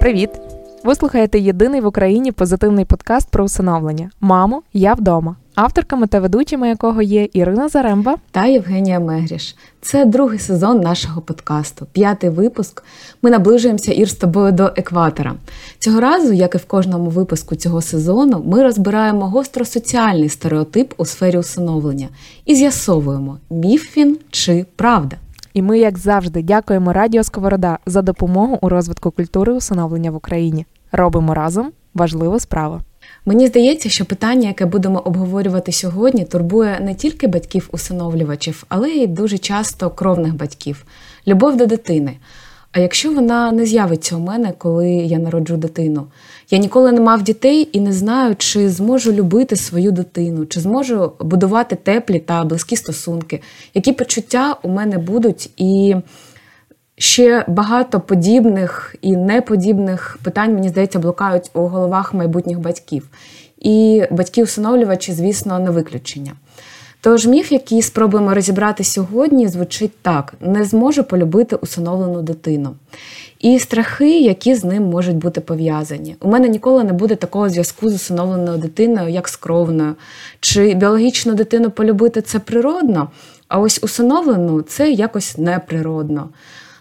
Привіт! Ви слухаєте єдиний в Україні позитивний подкаст про усиновлення Мамо, я вдома, авторками та ведучими якого є Ірина Заремба та Євгенія Мегріш. Це другий сезон нашого подкасту, п'ятий випуск. Ми наближуємося Ір з тобою до екватора. Цього разу, як і в кожному випуску цього сезону, ми розбираємо гостросоціальний стереотип у сфері усиновлення і з'ясовуємо, міф він чи правда. І ми, як завжди, дякуємо Радіо Сковорода за допомогу у розвитку культури усиновлення в Україні. Робимо разом важливу справу. Мені здається, що питання, яке будемо обговорювати сьогодні, турбує не тільки батьків-усиновлювачів, але й дуже часто кровних батьків любов до дитини. А якщо вона не з'явиться у мене, коли я народжу дитину, я ніколи не мав дітей і не знаю, чи зможу любити свою дитину, чи зможу будувати теплі та близькі стосунки, які почуття у мене будуть, і ще багато подібних і неподібних питань, мені здається, блукають у головах майбутніх батьків. І батьки-усиновлювачі, звісно, не виключення. Тож міф, який спробуємо розібрати сьогодні, звучить так: не зможу полюбити усиновлену дитину. І страхи, які з ним можуть бути пов'язані. У мене ніколи не буде такого зв'язку з усиновленою дитиною, як з кровною. Чи біологічну дитину полюбити це природно, а ось усиновлену це якось неприродно.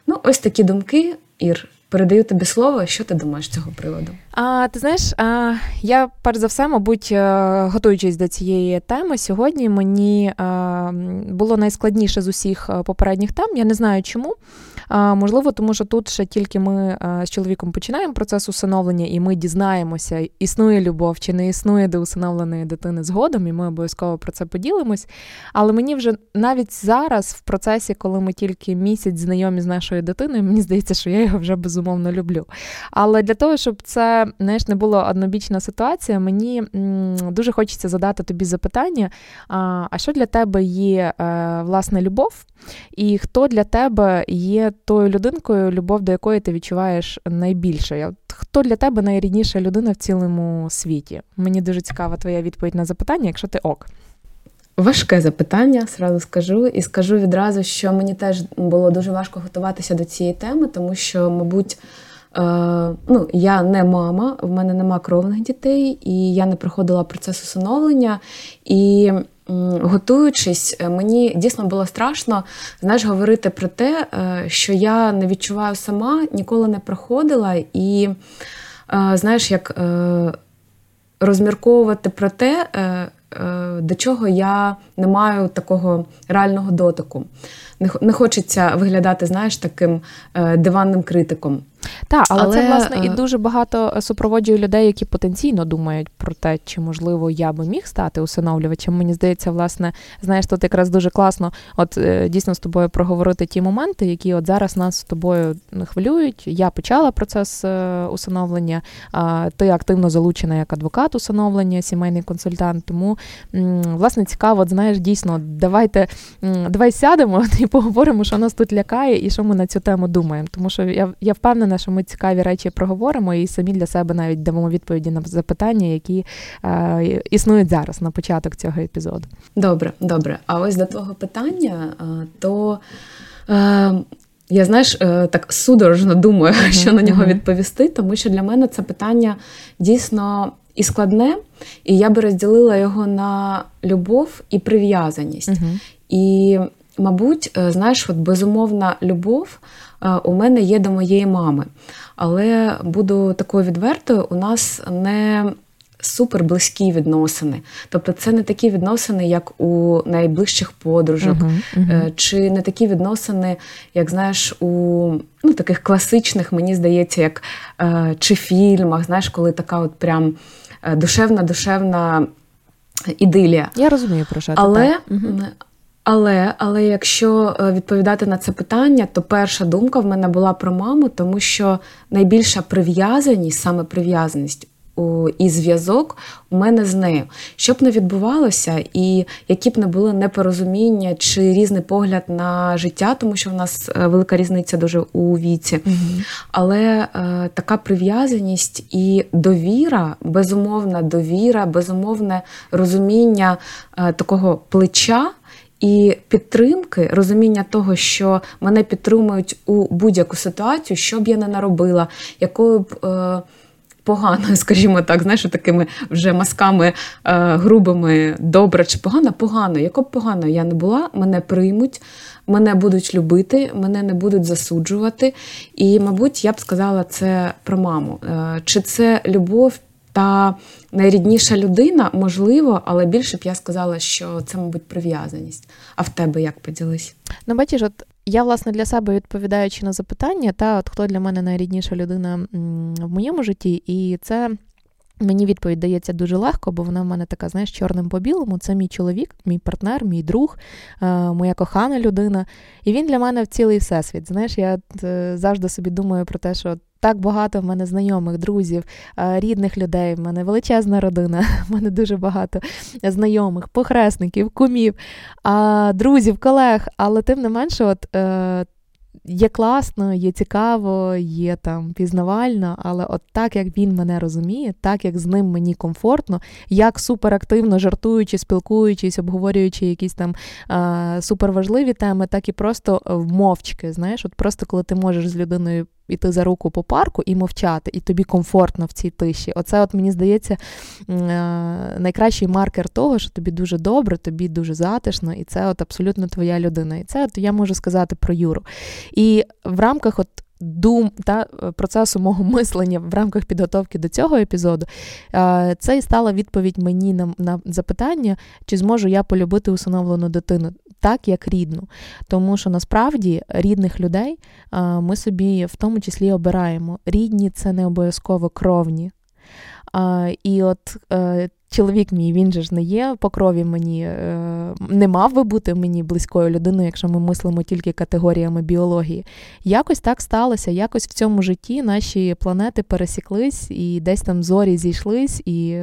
Ну, ось такі думки, Ір. Передаю тобі слово, що ти думаєш з цього приводу? А ти знаєш, а, я перш за все, мабуть, е, готуючись до цієї теми, сьогодні мені а, було найскладніше з усіх е, попередніх тем. Я не знаю чому. А, Можливо, тому що тут ще тільки ми з чоловіком починаємо процес усиновлення, і ми дізнаємося, існує любов чи не існує до усиновленої дитини згодом, і ми обов'язково про це поділимось. Але мені вже навіть зараз, в процесі, коли ми тільки місяць знайомі з нашою дитиною, мені здається, що я його вже безумовно люблю. Але для того, щоб це знаєш, не була однобічна ситуація, мені дуже хочеться задати тобі запитання: а що для тебе є е, власне любов, і хто для тебе є тою людинкою, любов до якої ти відчуваєш найбільше? Хто для тебе найрідніша людина в цілому світі? Мені дуже цікава твоя відповідь на запитання, якщо ти ок. Важке запитання, сразу скажу, і скажу відразу, що мені теж було дуже важко готуватися до цієї теми, тому що, мабуть, Е, ну, я не мама, в мене нема кровних дітей, і я не проходила процес усиновлення. І готуючись, мені дійсно було страшно знаєш, говорити про те, е, що я не відчуваю сама, ніколи не проходила. І е, знаєш, як розмірковувати про те, до чого я не маю такого реального дотику. Не хочеться виглядати, знаєш, таким диванним критиком. Так, але, але це власне і е, дуже багато е, супроводжує людей, які потенційно думають про те, чи можливо я би міг стати усиновлювачем. Мені здається, власне, знаєш, тут якраз дуже класно, от е, дійсно з тобою проговорити ті моменти, які от зараз нас з тобою хвилюють. Я почала процес усиновлення, ти активно залучена як адвокат усиновлення, сімейний консультант. Тому власне цікаво, от, знаєш, дійсно, давайте давай сядемо і поговоримо, що нас тут лякає, і що ми на цю тему думаємо. Тому що я я впевнена що ми цікаві речі проговоримо і самі для себе навіть дамо відповіді на запитання, які е, існують зараз на початок цього епізоду. Добре, добре. А ось до твого питання, е, то. Е, я знаєш, е, так судорожно думаю, uh-huh, що на нього uh-huh. відповісти, тому що для мене це питання дійсно і складне, і я би розділила його на любов і прив'язаність. Uh-huh. І, мабуть, е, знаєш, от безумовна любов у мене є до моєї мами. Але буду такою відвертою, у нас не супер близькі відносини. Тобто це не такі відносини, як у найближчих подружок, uh-huh, uh-huh. чи не такі відносини, як знаєш, у ну, таких класичних, мені здається, як е, чи фільмах, знаєш, коли така от прям е, душевна, душевна ідилія. Я розумію про що. Але, але, але якщо е, відповідати на це питання, то перша думка в мене була про маму, тому що найбільша прив'язаність, саме прив'язаність і зв'язок у мене з нею. Що б не відбувалося, і які б не були непорозуміння чи різний погляд на життя, тому що в нас е, велика різниця дуже у віці. Угу. Але е, така прив'язаність і довіра, безумовна довіра, безумовне розуміння е, такого плеча. І підтримки, розуміння того, що мене підтримують у будь-яку ситуацію, що б я не наробила, якою б е, поганою, скажімо так, знаєш, такими вже мазками е, грубими, добре чи погано, погано. Яко б погано я не була, мене приймуть, мене будуть любити, мене не будуть засуджувати. І, мабуть, я б сказала це про маму. Е, чи це любов? Та найрідніша людина, можливо, але більше б я сказала, що це, мабуть, прив'язаність. А в тебе як поділись? Ну, бачиш, от я, власне, для себе відповідаючи на запитання, та от хто для мене найрідніша людина в моєму житті, і це. Мені відповідь дається дуже легко, бо вона в мене така, знаєш, чорним по білому. Це мій чоловік, мій партнер, мій друг, е, моя кохана людина. І він для мене в цілий всесвіт. Знаєш, я е, завжди собі думаю про те, що так багато в мене знайомих, друзів, е, рідних людей. В мене величезна родина, в мене дуже багато знайомих, похресників, кумів, друзів, колег. Але тим не менше, от є класно, є цікаво, є там пізнавально, але от так як він мене розуміє, так як з ним мені комфортно, як суперактивно жартуючи, спілкуючись, обговорюючи якісь там суперважливі теми, так і просто мовчки. Знаєш, от просто коли ти можеш з людиною іти за руку по парку і мовчати, і тобі комфортно в цій тиші. Оце, от мені здається, е, найкращий маркер того, що тобі дуже добре, тобі дуже затишно, і це от абсолютно твоя людина. І це от я можу сказати про Юру. І в рамках от. Дум та процесу мого мислення в рамках підготовки до цього епізоду, е, це і стала відповідь мені на на запитання, чи зможу я полюбити усиновлену дитину так, як рідну. Тому що насправді рідних людей ми собі в тому числі обираємо. Рідні це не обов'язково кровні. І от е, чоловік мій, він же ж не є по крові мені, е, не мав би бути мені близькою людиною, якщо ми мислимо тільки категоріями біології. Якось так сталося, якось в цьому житті наші планети пересіклись і десь там зорі зійшлись, і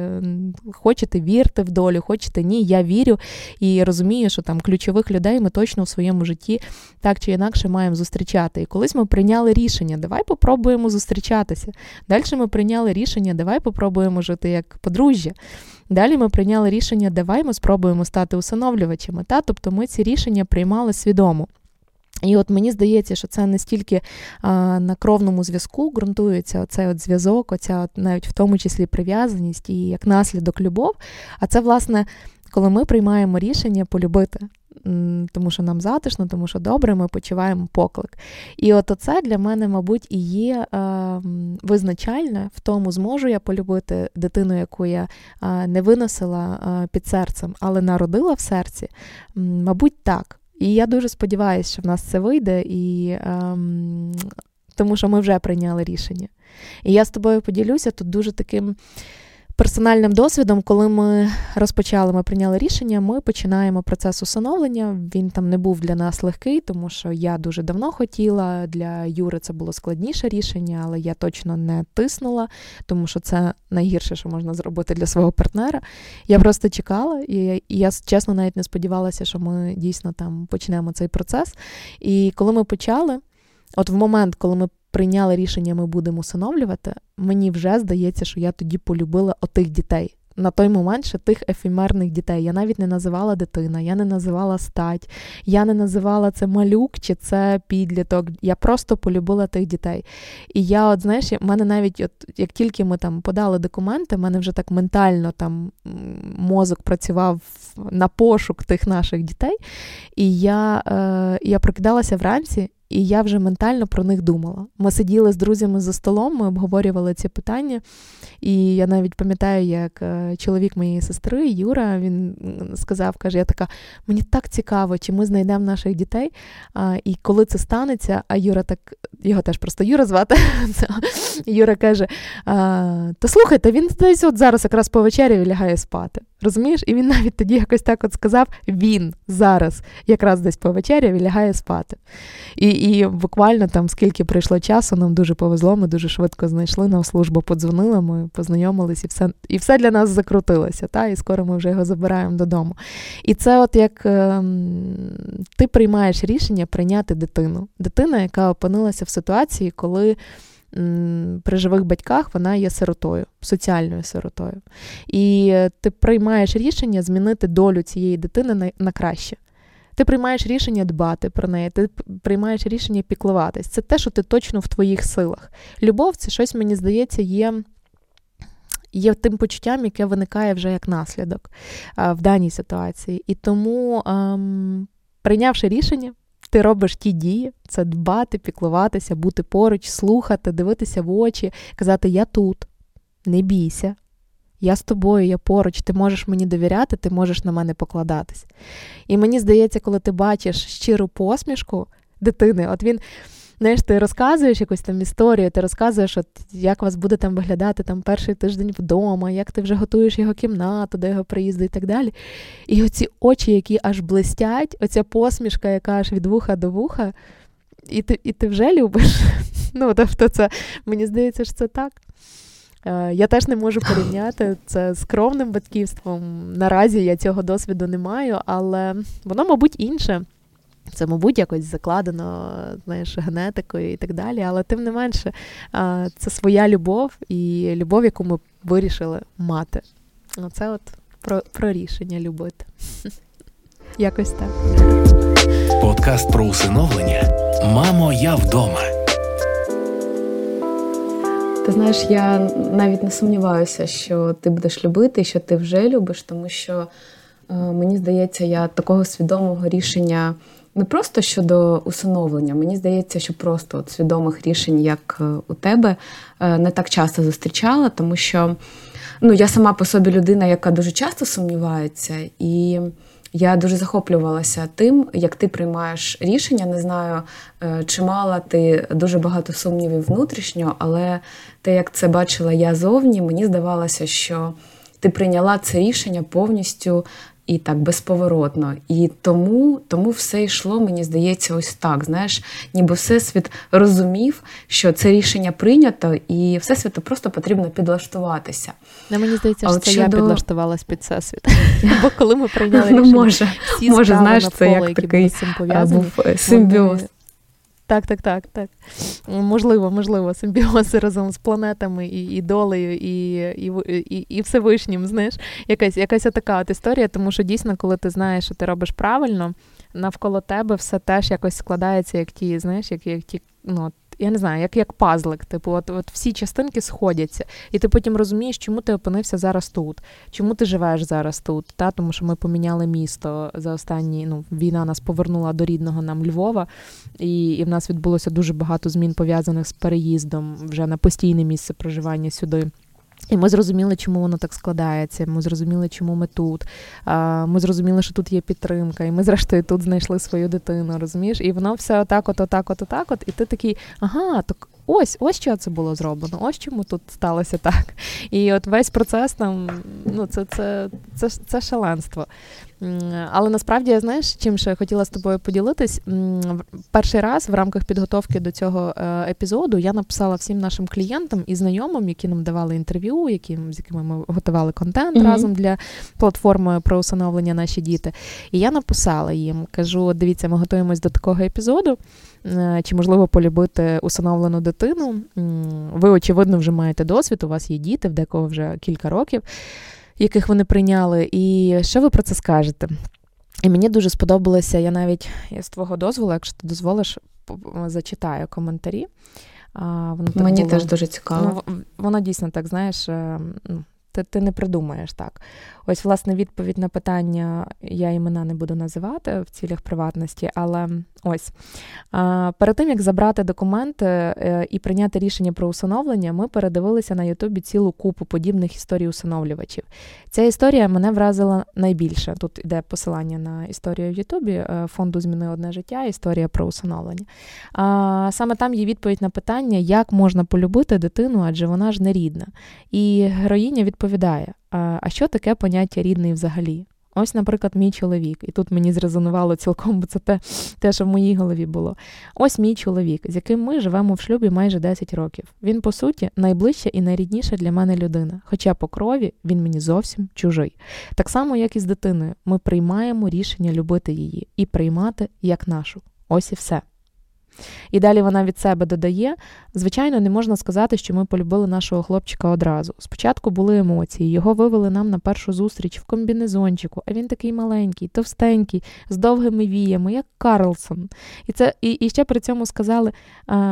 хочете вірте в долю, хочете ні. Я вірю і розумію, що там ключових людей ми точно в своєму житті так чи інакше маємо зустрічати. І колись ми прийняли рішення, давай попробуємо зустрічатися. Далі ми прийняли рішення, давай попробуємо жити як подружжя. Далі ми прийняли рішення, давай ми спробуємо стати усиновлювачами. Та? Тобто ми ці рішення приймали свідомо. І от мені здається, що це не стільки а, на кровному зв'язку ґрунтується оцей от зв'язок, оця от навіть в тому числі прив'язаність і як наслідок любов. А це, власне, коли ми приймаємо рішення полюбити тому що нам затишно, тому що добре, ми почуваємо поклик. І от оце для мене, мабуть, і є е, визначальне в тому, зможу я полюбити дитину, яку я е, не виносила е, під серцем, але народила в серці. Мабуть, так. І я дуже сподіваюся, що в нас це вийде, і, тому що ми вже прийняли рішення. І я з тобою поділюся тут дуже таким персональним досвідом, коли ми розпочали, ми прийняли рішення, ми починаємо процес усиновлення. Він там не був для нас легкий, тому що я дуже давно хотіла. Для Юри це було складніше рішення, але я точно не тиснула, тому що це найгірше, що можна зробити для свого партнера. Я просто чекала, і я чесно навіть не сподівалася, що ми дійсно там почнемо цей процес. І коли ми почали, от в момент, коли ми прийняли рішення, ми будемо усиновлювати, мені вже здається, що я тоді полюбила отих дітей. На той момент ще тих ефемерних дітей. Я навіть не називала дитина, я не називала стать, я не називала це малюк чи це підліток. Я просто полюбила тих дітей. І я, от знаєш, в мене навіть, от як тільки ми там подали документи, в мене вже так ментально там мозок працював на пошук тих наших дітей. І я, е, я прокидалася вранці, і я вже ментально про них думала. Ми сиділи з друзями за столом, ми обговорювали ці питання. І я навіть пам'ятаю, як е, чоловік моєї сестри, Юра, він сказав, каже: Я така, мені так цікаво, чи ми знайдемо наших дітей. І коли це станеться, а Юра так, його теж просто Юра звати. Юра каже: Та слухайте, він десь от зараз якраз по вечері лягає спати. Розумієш? І він навіть тоді якось так от сказав: він зараз якраз десь по вечері лягає спати. І і буквально там, скільки пройшло часу, нам дуже повезло, ми дуже швидко знайшли нам службу, подзвонила, ми познайомились, і все і все для нас закрутилося. Та? І скоро ми вже його забираємо додому. І це, от як е, ти приймаєш рішення прийняти дитину. Дитина, яка опинилася в ситуації, коли при живих батьках вона є сиротою, соціальною сиротою. І ти приймаєш рішення змінити долю цієї дитини на, краще. Ти приймаєш рішення дбати про неї, ти приймаєш рішення піклуватись. Це те, що ти точно в твоїх силах. Любов це щось, мені здається, є. Є тим почуттям, яке виникає вже як наслідок в даній ситуації. І тому, ам, прийнявши рішення, ти робиш ті дії, це дбати, піклуватися, бути поруч, слухати, дивитися в очі, казати Я тут, не бійся, я з тобою, я поруч, ти можеш мені довіряти, ти можеш на мене покладатись. І мені здається, коли ти бачиш щиру посмішку дитини, от він. Знаєш, ти розказуєш якусь там історію, ти розказуєш, от як вас буде там виглядати там перший тиждень вдома, як ти вже готуєш його кімнату, до його приїзду і так далі. І оці очі, які аж блистять, оця посмішка, яка аж від вуха до вуха, і ти і ти вже любиш. Ну, тобто, це мені здається, що це так. Е, я теж не можу порівняти це з кровним батьківством. Наразі я цього досвіду не маю, але воно, мабуть, інше. Це, мабуть, якось закладено знаєш, генетикою і так далі. Але тим не менше, це своя любов і любов, яку ми вирішили мати. Це от про, про рішення любити. Якось так. Подкаст про усиновлення. Мамо, я вдома. Ти знаєш, я навіть не сумніваюся, що ти будеш любити, що ти вже любиш, тому що е, мені здається, я такого свідомого рішення не просто щодо усиновлення. Мені здається, що просто от свідомих рішень, як е, у тебе, е, не так часто зустрічала, тому що ну, я сама по собі людина, яка дуже часто сумнівається, і я дуже захоплювалася тим, як ти приймаєш рішення. Не знаю, е, чи мала ти дуже багато сумнівів внутрішньо, але те, як це бачила я зовні, мені здавалося, що ти прийняла це рішення повністю і так безповоротно. І тому тому все йшло, мені здається, ось так. Знаєш, ніби всесвіт розумів, що це рішення прийнято, і всесвіту просто потрібно підлаштуватися. Не мені здається, що це щодо... я підлаштувалась під всесвіт. Бо коли ми прийняли ну, рішення, може, всі може, знаєш, це як такий е, симбіоз. Так, так, так, так. Можливо, можливо, симбіози разом з планетами і і долею, і і, і, і Всевишнім, знаєш, якась якась така от історія, тому що дійсно, коли ти знаєш, що ти робиш правильно, навколо тебе все теж якось складається, як ті, знаєш, як, як ті ну, я не знаю, як як пазлик. Типу, от от всі частинки сходяться, і ти потім розумієш, чому ти опинився зараз тут, чому ти живеш зараз тут. Та? Тому що ми поміняли місто за останні. Ну, війна нас повернула до рідного нам Львова, і, і в нас відбулося дуже багато змін пов'язаних з переїздом вже на постійне місце проживання сюди. І ми зрозуміли, чому воно так складається. Ми зрозуміли, чому ми тут. Ми зрозуміли, що тут є підтримка, і ми, зрештою, тут знайшли свою дитину, розумієш? І воно все отак, от, отак, от, отак, от. І ти такий, ага, так ось, ось що це було зроблено, ось чому тут сталося так. І от весь процес там, ну, це, це, це, це шаленство. Але насправді я знаєш, чим ще хотіла з тобою поділитись. Перший раз в рамках підготовки до цього е, епізоду я написала всім нашим клієнтам і знайомим, які нам давали інтерв'ю, які, з якими ми готували контент mm-hmm. разом для платформи про усиновлення наші діти. І я написала їм: кажу: дивіться, ми готуємось до такого епізоду. Е, чи можливо полюбити усиновлену дитину? Ви, очевидно, вже маєте досвід, у вас є діти, в декого вже кілька років яких вони прийняли. І що ви про це скажете? І мені дуже сподобалося, я навіть з твого дозволу, якщо ти дозволиш, зачитаю коментарі. Воно так Мені було, теж дуже цікаво. Ну, Воно дійсно так, знаєш, е, ну, ти ти не придумаєш так. Ось, власне, відповідь на питання я імена не буду називати в цілях приватності, але ось перед тим як забрати документи е, і прийняти рішення про усиновлення, ми передивилися на Ютубі цілу купу подібних історій усиновлювачів. Ця історія мене вразила найбільше. Тут йде посилання на історію в Ютубі е, фонду Зміни одне життя, історія про усиновлення. Саме там є відповідь на питання, як можна полюбити дитину, адже вона ж не рідна. І героїня відповідає а що таке поняття рідний взагалі? Ось, наприклад, мій чоловік, і тут мені зрезонувало цілком, бо це те, те, що в моїй голові було. Ось мій чоловік, з яким ми живемо в шлюбі майже 10 років. Він, по суті, найближча і найрідніша для мене людина. Хоча по крові він мені зовсім чужий. Так само, як і з дитиною, ми приймаємо рішення любити її і приймати як нашу. Ось і все. І далі вона від себе додає: звичайно, не можна сказати, що ми полюбили нашого хлопчика одразу. Спочатку були емоції, його вивели нам на першу зустріч в комбінезончику, а він такий маленький, товстенький, з довгими віями, як Карлсон. І це і, і ще при цьому сказали: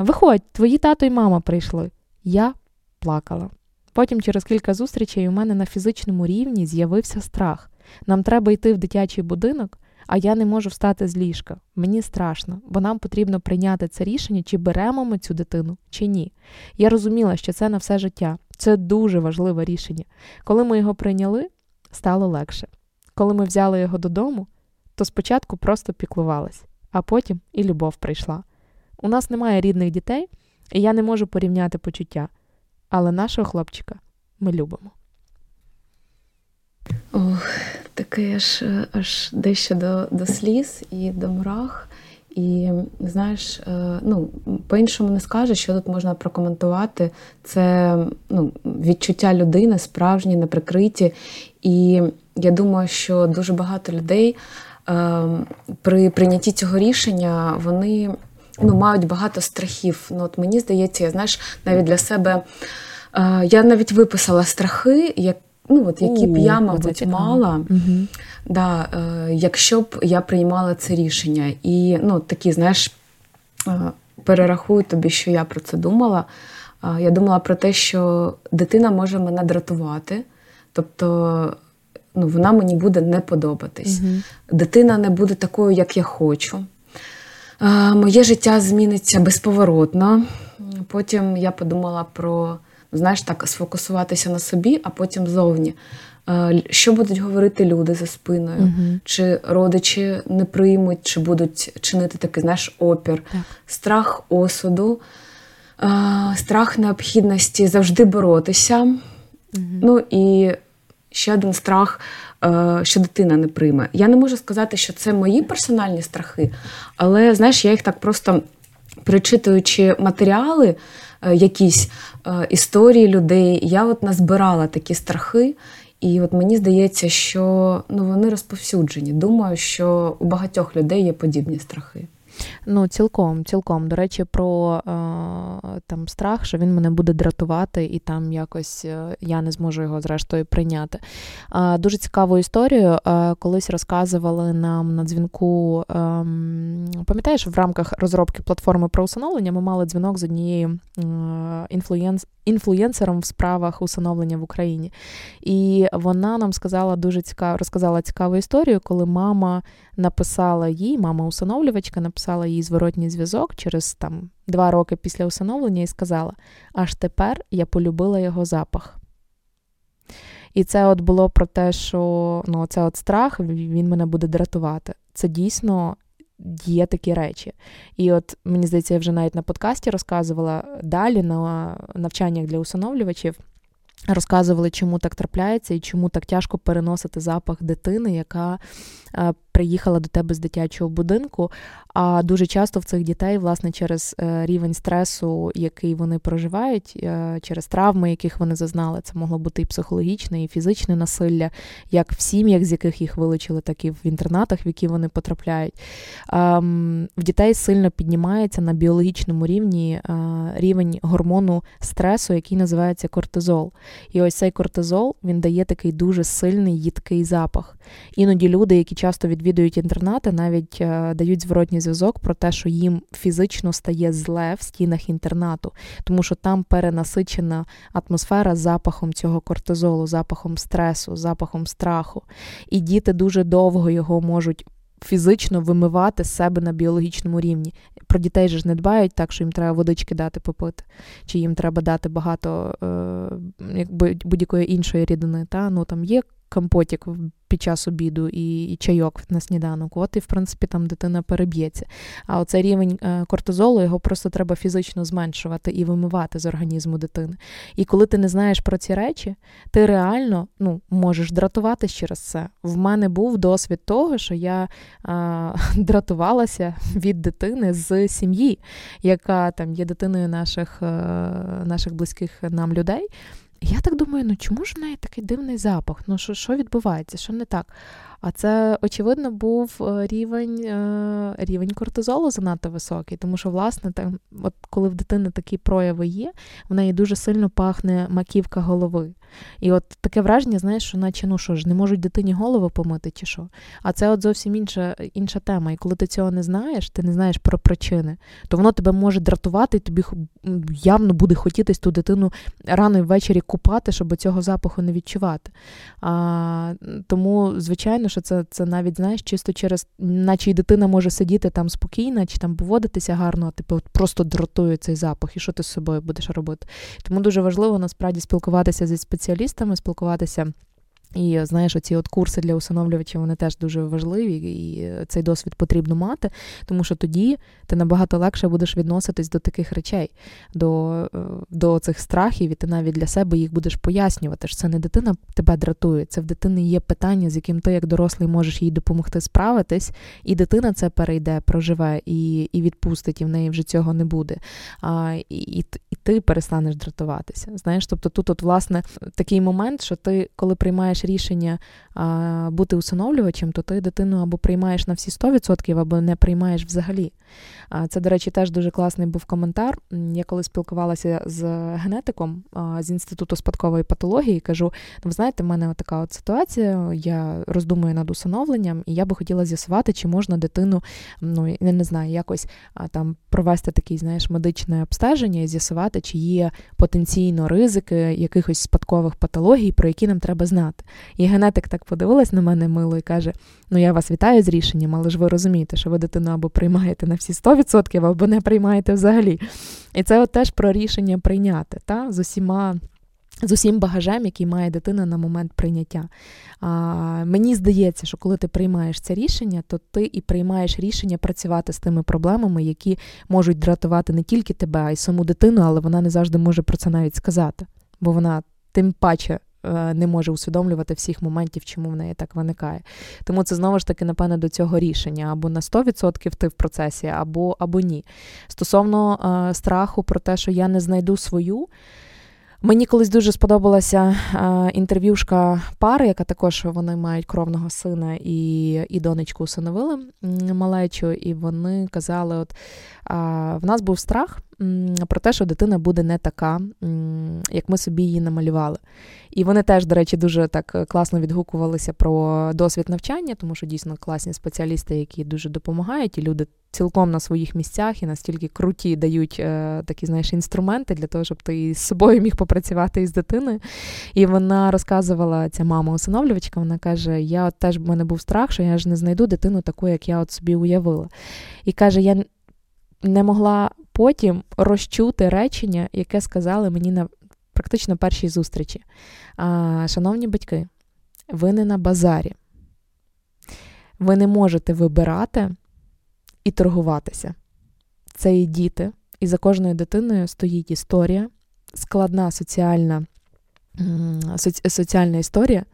Виходь, твої тато і мама прийшли. Я плакала. Потім, через кілька зустрічей, у мене на фізичному рівні з'явився страх. Нам треба йти в дитячий будинок, а я не можу встати з ліжка. Мені страшно, бо нам потрібно прийняти це рішення, чи беремо ми цю дитину, чи ні. Я розуміла, що це на все життя. Це дуже важливе рішення. Коли ми його прийняли, стало легше. Коли ми взяли його додому, то спочатку просто піклувались, а потім і любов прийшла. У нас немає рідних дітей, і я не можу порівняти почуття. Але нашого хлопчика ми любимо. Ох, таке аж аж дещо до до сліз і до мурах. І знаєш, е, ну по-іншому не скажеш, що тут можна прокоментувати. Це ну, відчуття людини, справжні, неприкриті. І я думаю, що дуже багато людей е, при прийнятті цього рішення вони ну, мають багато страхів. Ну, от Мені здається, я знаєш, навіть для себе е, я навіть виписала страхи, як ну, от, які б я, мабуть, мала, угу. да, е, якщо б я приймала це рішення. І ну, такі, знаєш, е, перерахую тобі, що я про це думала. Е, я думала про те, що дитина може мене дратувати, тобто ну, вона мені буде не подобатись. Угу. Дитина не буде такою, як я хочу. Е, моє життя зміниться безповоротно. Потім я подумала про знаєш, так сфокусуватися на собі, а потім зовні. Е, що будуть говорити люди за спиною? uh Чи родичі не приймуть, чи будуть чинити такий знаєш, опір, так. страх осуду, е, страх необхідності завжди боротися. uh Ну і ще один страх, е, що дитина не прийме. Я не можу сказати, що це мої персональні страхи, але знаєш, я їх так просто причитуючи матеріали. Е, якісь е, історії людей. Я от назбирала такі страхи, і от мені здається, що ну, вони розповсюджені. Думаю, що у багатьох людей є подібні страхи. Ну, цілком, цілком. До речі, про е, там страх, що він мене буде дратувати, і там якось е, я не зможу його зрештою прийняти. Дуже цікаву історію. Е, колись розказували нам на дзвінку. Ем, пам'ятаєш, в рамках розробки платформи про усиновлення ми мали дзвінок з однією інфлюєнс, інфлюєнсером в справах усиновлення в Україні. І вона нам сказала дуже цікаво, розказала цікаву історію, коли мама написала їй, мама усиновлювачка написала їй зворотній зв'язок через там два роки після усиновлення і сказала: аж тепер я полюбила його запах. І це от було про те, що ну, це от страх, він мене буде дратувати. Це дійсно є такі речі. І от мені здається, я вже навіть на подкасті розказувала далі на навчаннях для усиновлювачів. Розказували, чому так трапляється і чому так тяжко переносити запах дитини, яка е, приїхала до тебе з дитячого будинку. А дуже часто в цих дітей, власне, через е, рівень стресу, який вони проживають, е, через травми, яких вони зазнали, це могло бути і психологічне, і фізичне насилля, як в сім'ях, з яких їх вилучили, так і в інтернатах, в які вони потрапляють. В дітей сильно піднімається на біологічному рівні е, рівень гормону стресу, який називається кортизол. І ось цей кортизол він дає такий дуже сильний їдкий запах. Іноді люди, які часто відвідують інтернати, навіть дають зворотній зв'язок про те, що їм фізично стає зле в стінах інтернату, тому що там перенасичена атмосфера запахом цього кортизолу, запахом стресу, запахом страху. І діти дуже довго його можуть. Фізично вимивати з себе на біологічному рівні. Про дітей ж не дбають так, що їм треба водички дати попити, чи їм треба дати багато е, будь-якої іншої рідини. Та? Ну, там Є компотік під час обіду і і чайок на сніданок, от і в принципі там дитина переб'ється. А оцей рівень е, кортизолу його просто треба фізично зменшувати і вимивати з організму дитини. І коли ти не знаєш про ці речі, ти реально ну, можеш дратуватись через це. В мене був досвід того, що я а, дратувалася від дитини з сім'ї, яка там є дитиною наших, е, наших близьких нам людей. Я так думаю, ну чому ж в неї такий дивний запах? Ну що що відбувається? Що не так? А це, очевидно, був е, рівень е, рівень кортизолу занадто високий, тому що, власне, там, от коли в дитини такі прояви є, в неї дуже сильно пахне маківка голови. І от таке враження, знаєш, що наче ну що ж, не можуть дитині голову помити чи що. А це от зовсім інша інша тема. І коли ти цього не знаєш, ти не знаєш про причини, то воно тебе може дратувати, і тобі явно буде хотітись ту дитину рано і ввечері купати, щоб цього запаху не відчувати. А, Тому, звичайно, що це це навіть знаєш, чисто через, наче і дитина може сидіти там спокійно, чи там поводитися гарно, а типу просто дратує цей запах, і що ти з собою будеш робити. Тому дуже важливо насправді спілкуватися зі спеціалістами, спілкуватися. І знаєш, оці от курси для усиновлювачів вони теж дуже важливі, і цей досвід потрібно мати, тому що тоді ти набагато легше будеш відноситись до таких речей, до е, до цих страхів, і ти навіть для себе їх будеш пояснювати. що Це не дитина тебе дратує, це в дитини є питання, з яким ти, як дорослий, можеш їй допомогти справитись, і дитина це перейде, проживе і і відпустить, і в неї вже цього не буде. А, І, і, і ти перестанеш дратуватися. Знаєш, тобто тут, от, власне, такий момент, що ти, коли приймаєш рішення а, бути усиновлювачем, то ти дитину або приймаєш на всі 100%, або не приймаєш взагалі. А, Це, до речі, теж дуже класний був коментар. Я коли спілкувалася з генетиком а, з інституту спадкової патології, кажу: «Ну, ви знаєте, в мене така от ситуація. Я роздумую над усиновленням, і я би хотіла з'ясувати, чи можна дитину, ну я не знаю, якось а, там провести такий, знаєш, медичне обстеження і з'ясувати, чи є потенційно ризики якихось спадкових патологій, про які нам треба знати. І генетик так подивилась на мене мило і каже: Ну, я вас вітаю з рішенням, але ж ви розумієте, що ви дитину або приймаєте на всі 100%, або не приймаєте взагалі. І це от теж про рішення прийняти та, з усіма. З усім багажем, який має дитина на момент прийняття. А, Мені здається, що коли ти приймаєш це рішення, то ти і приймаєш рішення працювати з тими проблемами, які можуть дратувати не тільки тебе, а й саму дитину, але вона не завжди може про це навіть сказати, бо вона тим паче не може усвідомлювати всіх моментів, чому в неї так виникає. Тому це знову ж таки, напевне, до цього рішення або на 100% ти в процесі, або або ні. Стосовно е, страху про те, що я не знайду свою. Мені колись дуже сподобалася е, інтерв'юшка пари, яка також вони мають кровного сина і і донечку усиновили малечу, і вони казали: от е, в нас був страх про те, що дитина буде не така, як ми собі її намалювали. І вони теж, до речі, дуже так е, класно відгукувалися про досвід навчання, тому що дійсно класні спеціалісти, які дуже допомагають, і люди цілком на своїх місцях і настільки круті дають е, такі, знаєш, інструменти для того, щоб ти з собою міг попрацювати із дитиною. І вона розказувала ця мама усиновлювачка, вона каже: Я от теж в мене був страх, що я ж не знайду дитину таку, як я от собі уявила. І каже, я не могла потім розчути речення, яке сказали мені на практично першій зустрічі. А, Шановні батьки, ви не на базарі. Ви не можете вибирати і торгуватися. Це і діти, і за кожною дитиною стоїть історія, складна соціальна соціальна історія.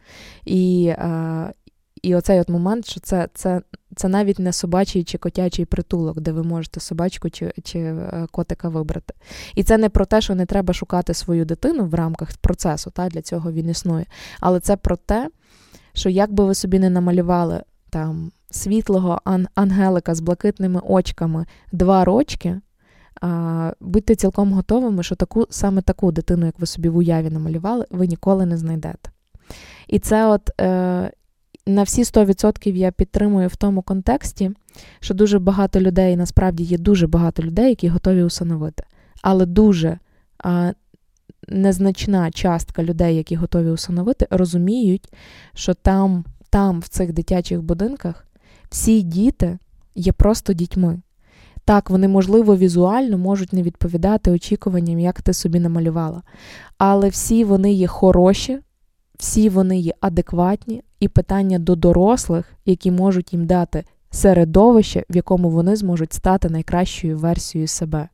І і оцей от момент, що це це, це навіть не собачий чи котячий притулок, де ви можете собачку чи чи е, котика вибрати. І це не про те, що не треба шукати свою дитину в рамках процесу, та, для цього він існує. Але це про те, що як би ви собі не намалювали там світлого ан- ангелика з блакитними очками два рочки, а, будьте цілком готовими, що таку саме таку дитину, як ви собі в уяві намалювали, ви ніколи не знайдете. І це от е, на всі 100% я підтримую в тому контексті, що дуже багато людей, насправді є дуже багато людей, які готові усиновити. Але дуже а, незначна частка людей, які готові усиновити, розуміють, що там, там, в цих дитячих будинках, всі діти є просто дітьми. Так, вони, можливо, візуально можуть не відповідати очікуванням, як ти собі намалювала. Але всі вони є хороші, всі вони є адекватні, і питання до дорослих, які можуть їм дати середовище, в якому вони зможуть стати найкращою версією себе.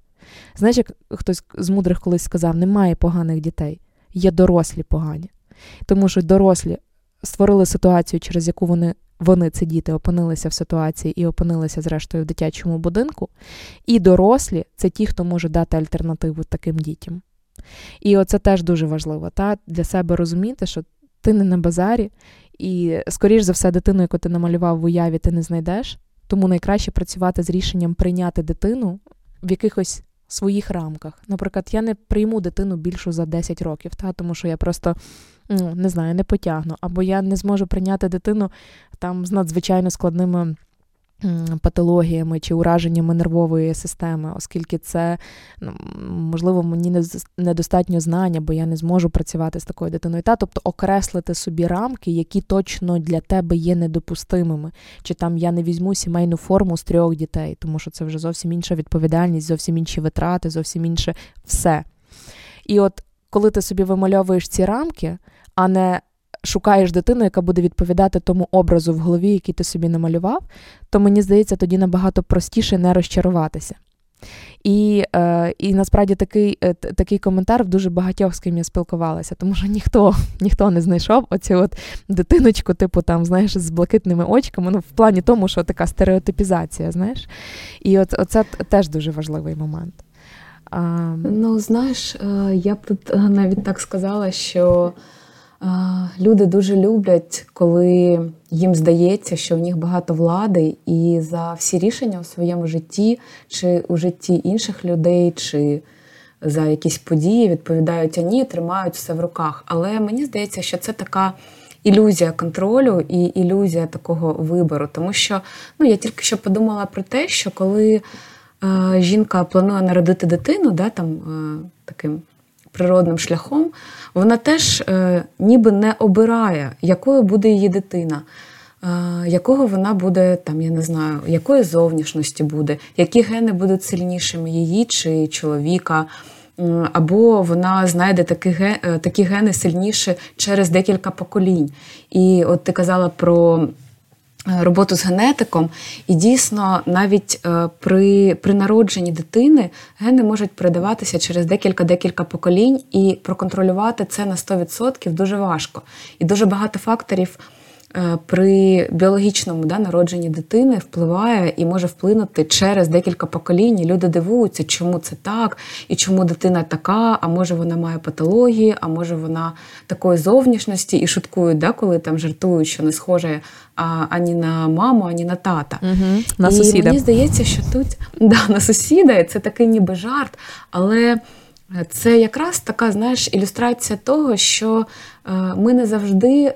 Знаєш, як хтось з мудрих колись сказав, немає поганих дітей, є дорослі погані. Тому що дорослі створили ситуацію, через яку вони, вони це діти, опинилися в ситуації і опинилися, зрештою, в дитячому будинку. І дорослі це ті, хто може дати альтернативу таким дітям. І оце теж дуже важливо, та для себе розуміти, що ти не на базарі, і, скоріш за все, дитину, яку ти намалював в уяві, ти не знайдеш. Тому найкраще працювати з рішенням прийняти дитину в якихось своїх рамках. Наприклад, я не прийму дитину більшу за 10 років, та, тому що я просто ну, не знаю, не потягну, або я не зможу прийняти дитину там з надзвичайно складними патологіями чи ураженнями нервової системи, оскільки це ну, можливо мені недостатньо знання, бо я не зможу працювати з такою дитиною. Та тобто окреслити собі рамки, які точно для тебе є недопустимими, чи там я не візьму сімейну форму з трьох дітей, тому що це вже зовсім інша відповідальність, зовсім інші витрати, зовсім інше все. І от коли ти собі вимальовуєш ці рамки, а не шукаєш дитину, яка буде відповідати тому образу в голові, який ти собі намалював, то мені здається, тоді набагато простіше не розчаруватися. І е, і насправді такий е, такий коментар в дуже багатьох з ким я спілкувалася, тому що ніхто ніхто не знайшов оцю от дитиночку, типу там, знаєш, з блакитними очками, ну в плані тому, що така стереотипізація, знаєш. І от це теж дуже важливий момент. А... Ну, знаєш, е, я б тут навіть так сказала, що. Люди дуже люблять, коли їм здається, що в них багато влади, і за всі рішення у своєму житті, чи у житті інших людей, чи за якісь події відповідають ані, тримають все в руках. Але мені здається, що це така ілюзія контролю і ілюзія такого вибору. Тому що ну, я тільки що подумала про те, що коли е, жінка планує народити дитину, да, там е, таким природним шляхом, вона теж е, ніби не обирає, якою буде її дитина. Е, якого вона буде, там, я не знаю, якої зовнішності буде, які гени будуть сильнішими її чи чоловіка, або вона знайде такі гени, такі гени сильніші через декілька поколінь. І от ти казала про Е, роботу з генетиком, і дійсно навіть е, при при народженні дитини гени можуть передаватися через декілька-декілька поколінь, і проконтролювати це на 100% дуже важко. І дуже багато факторів при біологічному да, народженні дитини впливає і може вплинути через декілька поколінь. Люди дивуються, чому це так, і чому дитина така, а може вона має патології, а може вона такої зовнішності, і шуткують, да, коли там жартують, що не схоже а, ані на маму, ані на тата. Угу, на і сусіда. мені здається, що тут да, на сусіда, і це такий ніби жарт, але. Це якраз така, знаєш, ілюстрація того, що е, ми не завжди е,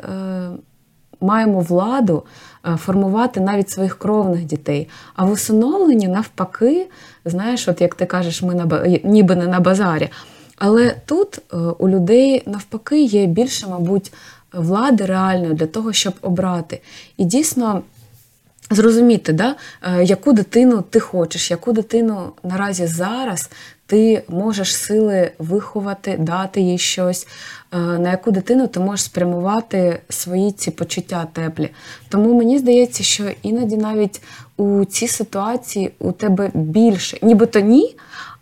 маємо владу е, формувати навіть своїх кровних дітей. А в усиновленні, навпаки, знаєш, от як ти кажеш, ми на ніби не на базарі. Але тут е, у людей навпаки є більше, мабуть, влади реальної для того, щоб обрати. І дійсно. Зрозуміти, да, е, яку дитину ти хочеш, яку дитину наразі зараз ти можеш сили виховати, дати їй щось, на яку дитину ти можеш спрямувати свої ці почуття теплі. Тому мені здається, що іноді навіть у цій ситуації у тебе більше, нібито ні.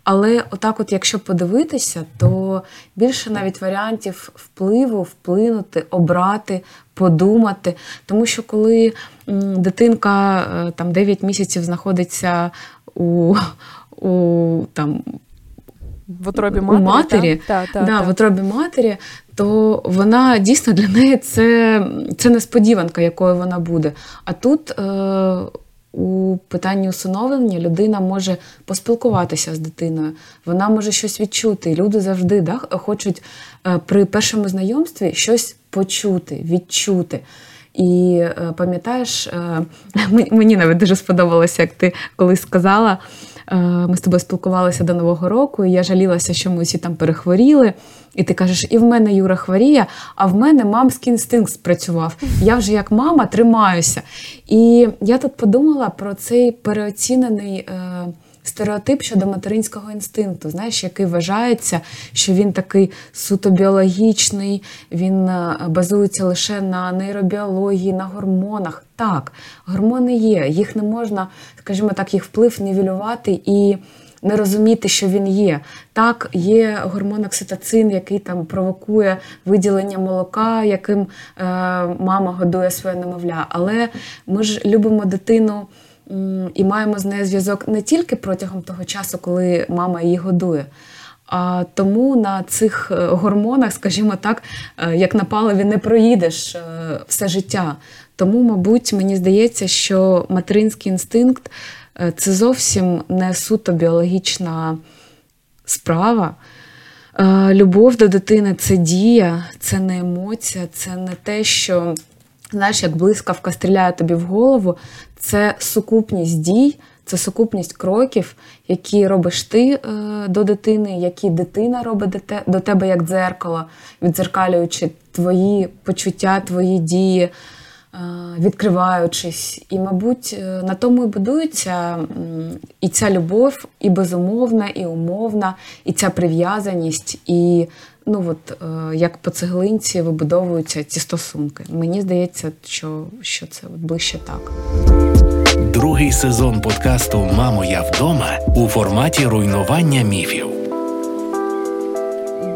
Але отак, от, якщо подивитися, то більше навіть варіантів впливу, вплинути, обрати, подумати. Тому що коли дитинка е, там 9 місяців знаходиться у у там в утробі матері, у матері, та? Та, та, да, в утробі матері, то вона дійсно для неї це це несподіванка, якою вона буде. А тут е, у питанні усиновлення людина може поспілкуватися з дитиною, вона може щось відчути. І люди завжди да, хочуть е, при першому знайомстві щось почути, відчути. І е, пам'ятаєш, е, мені навіть дуже сподобалося, як ти колись сказала. Е, ми з тобою спілкувалися до Нового року, і я жалілася, що ми всі там перехворіли. І ти кажеш, і в мене Юра хворіє, а в мене мамський інстинкт спрацював. Я вже як мама тримаюся. І я тут подумала про цей переоцінений стереотип щодо материнського інстинкту, знаєш, який вважається, що він такий суто біологічний, він е, базується лише на нейробіології, на гормонах. Так, гормони є, їх не можна, скажімо так, їх вплив нівелювати і не розуміти, що він є. Так, є гормон окситоцин, який там провокує виділення молока, яким е, мама годує своє немовля. Але ми ж любимо дитину і маємо з нею зв'язок не тільки протягом того часу, коли мама її годує. А тому на цих е, гормонах, скажімо так, е, як на паливі, не проїдеш е, все життя. Тому, мабуть, мені здається, що материнський інстинкт це зовсім не суто біологічна справа. Любов до дитини це дія, це не емоція, це не те, що, знаєш, як блискавка стріляє тобі в голову, це сукупність дій, це сукупність кроків, які робиш ти е, до дитини, які дитина робить до тебе як дзеркало, відзеркалюючи твої почуття, твої дії, е, відкриваючись. І, мабуть, е, на тому і будується і ця любов, і безумовна, і умовна, і ця прив'язаність. і Ну от як по цеглинці вибудовуються ці стосунки. Мені здається, що що це от ближче так. Другий сезон подкасту Мамо, я вдома у форматі руйнування міфів.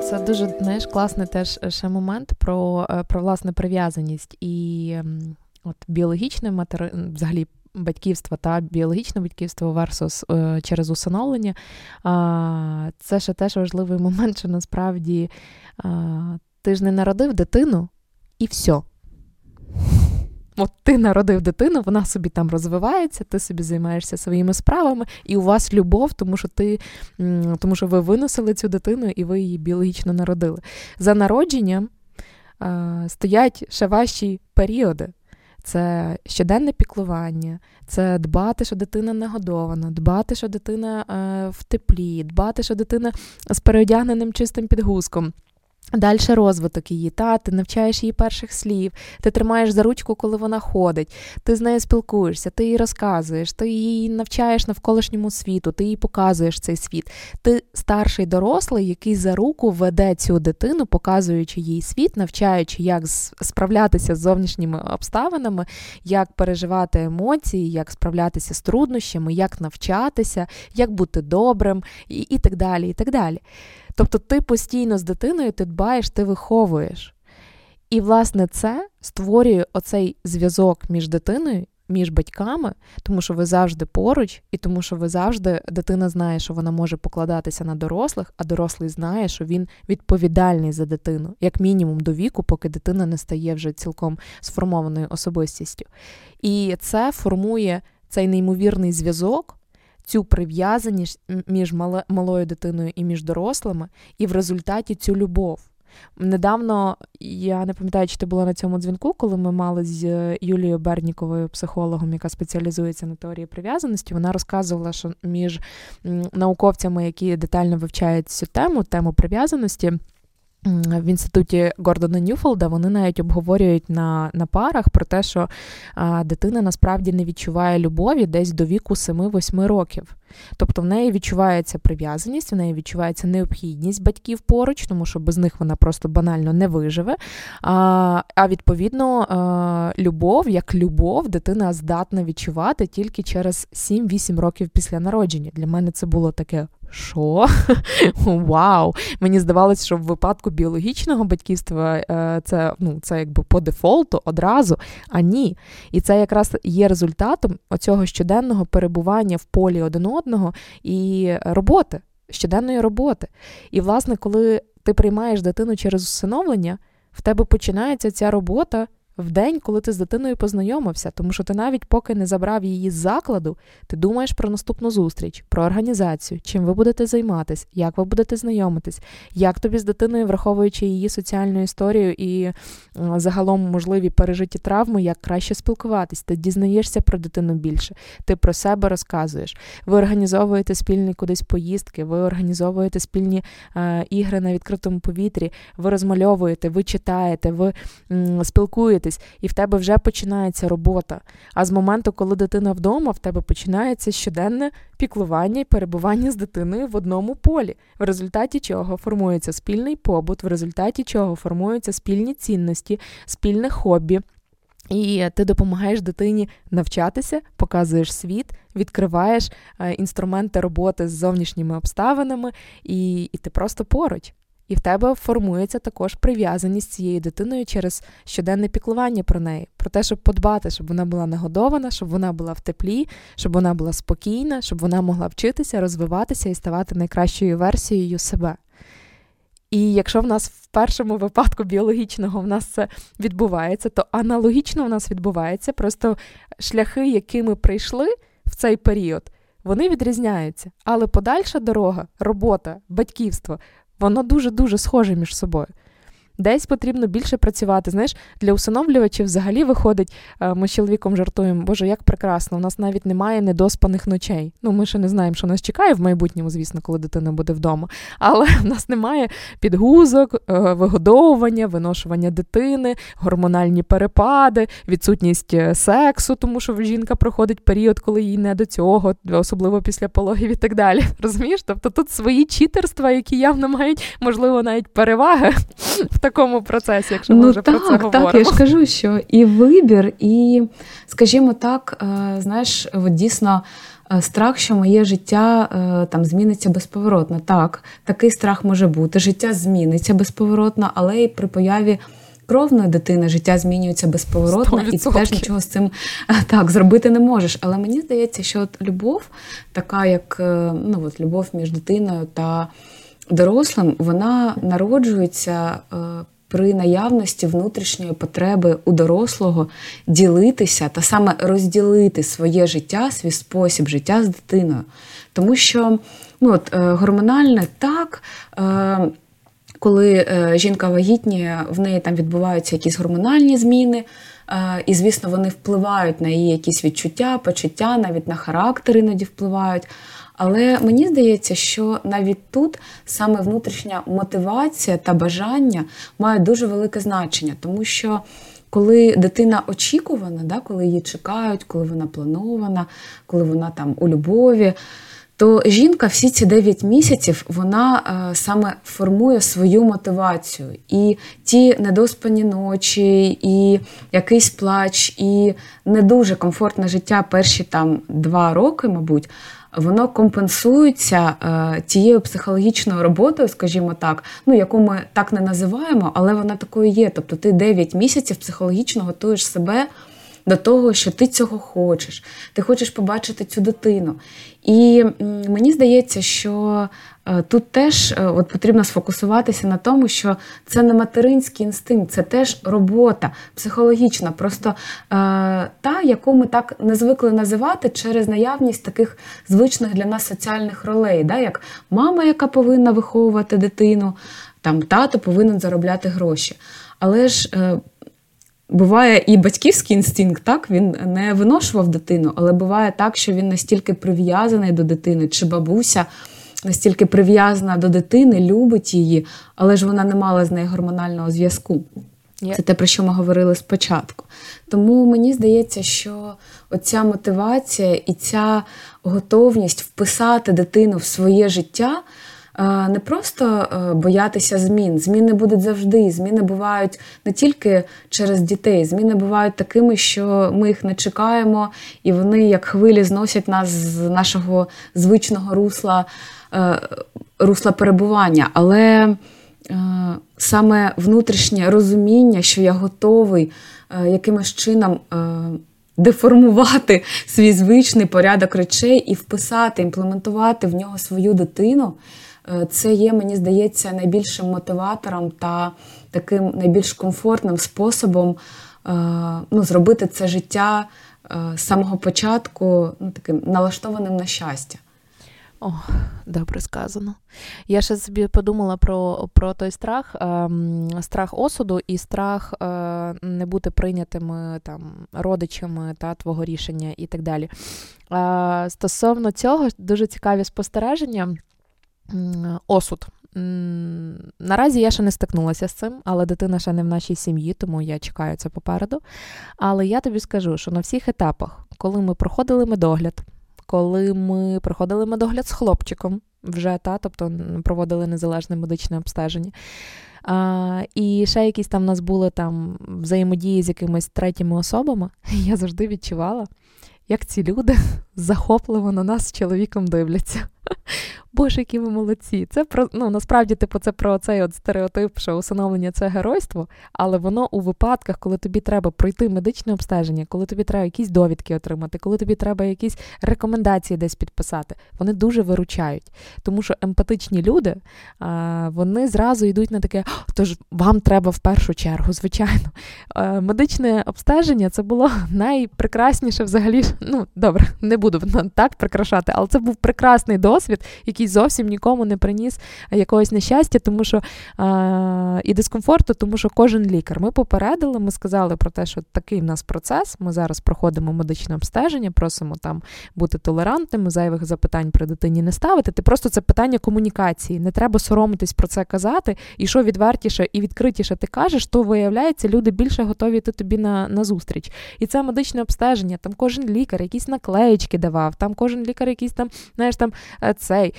Це дуже знаєш, класний теж ще момент про е, про власне прив'язаність і от біологічне матери... взагалі батьківство та біологічне батьківство е, через усиновлення. Це ще теж важливий момент, що насправді ти ж не народив дитину і все. От ти народив дитину, вона собі там розвивається, ти собі займаєшся своїми справами, і у вас любов, тому що ти, тому що ви виносили цю дитину і ви її біологічно народили. За народженням е, стоять ще ваші періоди. Це щоденне піклування, це дбати, що дитина нагодована, дбати, що дитина е, в теплі, дбати, що дитина з переодягненим чистим підгузком. Далі розвиток її, та ти навчаєш її перших слів, ти тримаєш за ручку, коли вона ходить, ти з нею спілкуєшся, ти їй розказуєш, ти її навчаєш навколишньому світу, ти їй показуєш цей світ. Ти старший дорослий, який за руку веде цю дитину, показуючи їй світ, навчаючи, як справлятися з зовнішніми обставинами, як переживати емоції, як справлятися з труднощами, як навчатися, як бути добрим і, і так далі. і так далі. Тобто ти постійно з дитиною ти дбаєш, ти виховуєш. І, власне, це створює оцей зв'язок між дитиною, між батьками, тому що ви завжди поруч, і тому що ви завжди дитина знає, що вона може покладатися на дорослих, а дорослий знає, що він відповідальний за дитину, як мінімум до віку, поки дитина не стає вже цілком сформованою особистістю. І це формує цей неймовірний зв'язок цю прив'язаність між малою дитиною і між дорослими, і в результаті цю любов. Недавно я не пам'ятаю, чи ти була на цьому дзвінку, коли ми мали з Юлією Берніковою, психологом, яка спеціалізується на теорії прив'язаності. Вона розказувала, що між науковцями, які детально вивчають цю тему, тему прив'язаності. В інституті Гордона Ньюфолда вони навіть обговорюють на на парах про те, що а, дитина насправді не відчуває любові десь до віку 7-8 років. Тобто в неї відчувається прив'язаність, в неї відчувається необхідність батьків поруч, тому що без них вона просто банально не виживе. А а відповідно, любов, як любов, дитина здатна відчувати тільки через 7-8 років після народження. Для мене це було таке. Що? Вау! Мені здавалося, що в випадку біологічного батьківства е, це ну, це якби по дефолту одразу, а ні. І це якраз є результатом оцього щоденного перебування в полі один одного і роботи, щоденної роботи. І, власне, коли ти приймаєш дитину через усиновлення, в тебе починається ця робота в день, коли ти з дитиною познайомився, тому що ти навіть поки не забрав її з закладу, ти думаєш про наступну зустріч, про організацію, чим ви будете займатися, як ви будете знайомитись, як тобі з дитиною, враховуючи її соціальну історію і загалом можливі пережиті травми, як краще спілкуватись. Ти дізнаєшся про дитину більше, ти про себе розказуєш. Ви організовуєте спільні кудись поїздки, ви організовуєте спільні е, ігри на відкритому повітрі, ви розмальовуєте, ви читаєте, ви спілкуєте усвоюватись, і в тебе вже починається робота. А з моменту, коли дитина вдома, в тебе починається щоденне піклування і перебування з дитиною в одному полі, в результаті чого формується спільний побут, в результаті чого формуються спільні цінності, спільне хобі. І ти допомагаєш дитині навчатися, показуєш світ, відкриваєш е, інструменти роботи з зовнішніми обставинами, і, і ти просто поруч. І в тебе формується також прив'язаність з цією дитиною через щоденне піклування про неї, про те, щоб подбати, щоб вона була нагодована, щоб вона була в теплі, щоб вона була спокійна, щоб вона могла вчитися, розвиватися і ставати найкращою версією себе. І якщо в нас в першому випадку біологічного в нас це відбувається, то аналогічно в нас відбувається просто шляхи, якими прийшли в цей період, вони відрізняються. Але подальша дорога, робота, батьківство, воно дуже-дуже схоже між собою. Десь потрібно більше працювати. Знаєш, для усиновлювачів взагалі виходить, е, ми з чоловіком жартуємо, боже, як прекрасно, у нас навіть немає недоспаних ночей. Ну, ми ще не знаємо, що нас чекає в майбутньому, звісно, коли дитина буде вдома. Але в нас немає підгузок, е, вигодовування, виношування дитини, гормональні перепади, відсутність е, сексу, тому що жінка проходить період, коли їй не до цього, особливо після пологів і так далі. Розумієш? Тобто тут свої читерства, які явно мають, можливо, навіть переваги такому процесі, якщо ми ну, вже так, про це говоримо. Так, я ж кажу, що і вибір, і, скажімо так, е, знаєш, от дійсно. Е, страх, що моє життя е, там зміниться безповоротно. Так, такий страх може бути. Життя зміниться безповоротно, але і при появі кровної дитини життя змінюється безповоротно, 100%. і ти теж нічого з цим так зробити не можеш. Але мені здається, що от любов, така як ну, от любов між дитиною та дорослим вона народжується е, при наявності внутрішньої потреби у дорослого ділитися та саме розділити своє життя, свій спосіб життя з дитиною. Тому що ну, от, е, гормональне так. Е, коли жінка вагітніє, в неї там відбуваються якісь гормональні зміни, і, звісно, вони впливають на її якісь відчуття, почуття, навіть на характер іноді впливають. Але мені здається, що навіть тут саме внутрішня мотивація та бажання мають дуже велике значення, тому що. Коли дитина очікувана, да, коли її чекають, коли вона планована, коли вона там у любові, то жінка всі ці 9 місяців вона е, саме формує свою мотивацію. І ті недоспані ночі, і якийсь плач, і не дуже комфортне життя перші там два роки, мабуть воно компенсується е, тією психологічною роботою, скажімо так, ну яку ми так не називаємо, але вона такою є. Тобто ти 9 місяців психологічно готуєш себе до того, що ти цього хочеш. Ти хочеш побачити цю дитину. І мені здається, що тут теж е, от потрібно сфокусуватися на тому, що це не материнський інстинкт, це теж робота психологічна, просто е, та, яку ми так не звикли називати через наявність таких звичних для нас соціальних ролей, да, як мама, яка повинна виховувати дитину, там тато повинен заробляти гроші. Але ж Буває і батьківський інстинкт, так він не виношував дитину, але буває так, що він настільки прив'язаний до дитини, чи бабуся настільки прив'язана до дитини, любить її, але ж вона не мала з нею гормонального зв'язку. Yeah. Це те, про що ми говорили спочатку. Тому мені здається, що оця мотивація і ця готовність вписати дитину в своє життя. Е, не просто е, боятися змін. Зміни будуть завжди. Зміни бувають не тільки через дітей, зміни бувають такими, що ми їх не чекаємо, і вони, як хвилі, зносять нас з нашого звичного русла, русла перебування. Але саме внутрішнє розуміння, що я готовий якимось чином. Деформувати свій звичний порядок речей і вписати, імплементувати в нього свою дитину, Е, це є, мені здається, найбільшим мотиватором та таким найбільш комфортним способом е, ну, зробити це життя е, з самого початку ну, таким налаштованим на щастя. О, добре сказано. Я ще собі подумала про про той страх, ем, страх осуду і страх е, не бути прийнятими там родичами та твого рішення і так далі. Стосовно цього дуже цікаві спостереження осуд. наразі я ще не стикнулася з цим, але дитина ще не в нашій сім'ї, тому я чекаю це попереду. Але я тобі скажу, що на всіх етапах, коли ми проходили медогляд, коли ми проходили медогляд з хлопчиком, вже та, тобто проводили незалежне медичне обстеження. А, І ще якісь там у нас були там взаємодії з якимись третіми особами, я завжди відчувала, як ці люди захопливо на нас з чоловіком дивляться. Боже, які ви молодці. Це про ну насправді, типу, це про цей от стереотип, що усиновлення це геройство, але воно у випадках, коли тобі треба пройти медичне обстеження, коли тобі треба якісь довідки отримати, коли тобі треба якісь рекомендації десь підписати, вони дуже виручають. Тому що емпатичні люди вони зразу йдуть на таке, тож вам треба в першу чергу, звичайно. Медичне обстеження це було найпрекрасніше взагалі. Ну, добре, не буду так прикрашати, але це був прекрасний досвід, який зовсім нікому не приніс якогось нещастя, тому що а, і дискомфорту, тому що кожен лікар. Ми попередили, ми сказали про те, що такий в нас процес. Ми зараз проходимо медичне обстеження, просимо там бути толерантними, зайвих запитань при дитині не ставити. Ти просто це питання комунікації. Не треба соромитись про це казати. І що відвертіше і відкритіше ти кажеш, то виявляється, люди більше готові йти тобі на, на зустріч. І це медичне обстеження. Там кожен лікар якісь наклеєчки давав, там кожен лікар якийсь там, знаєш, там е, цей.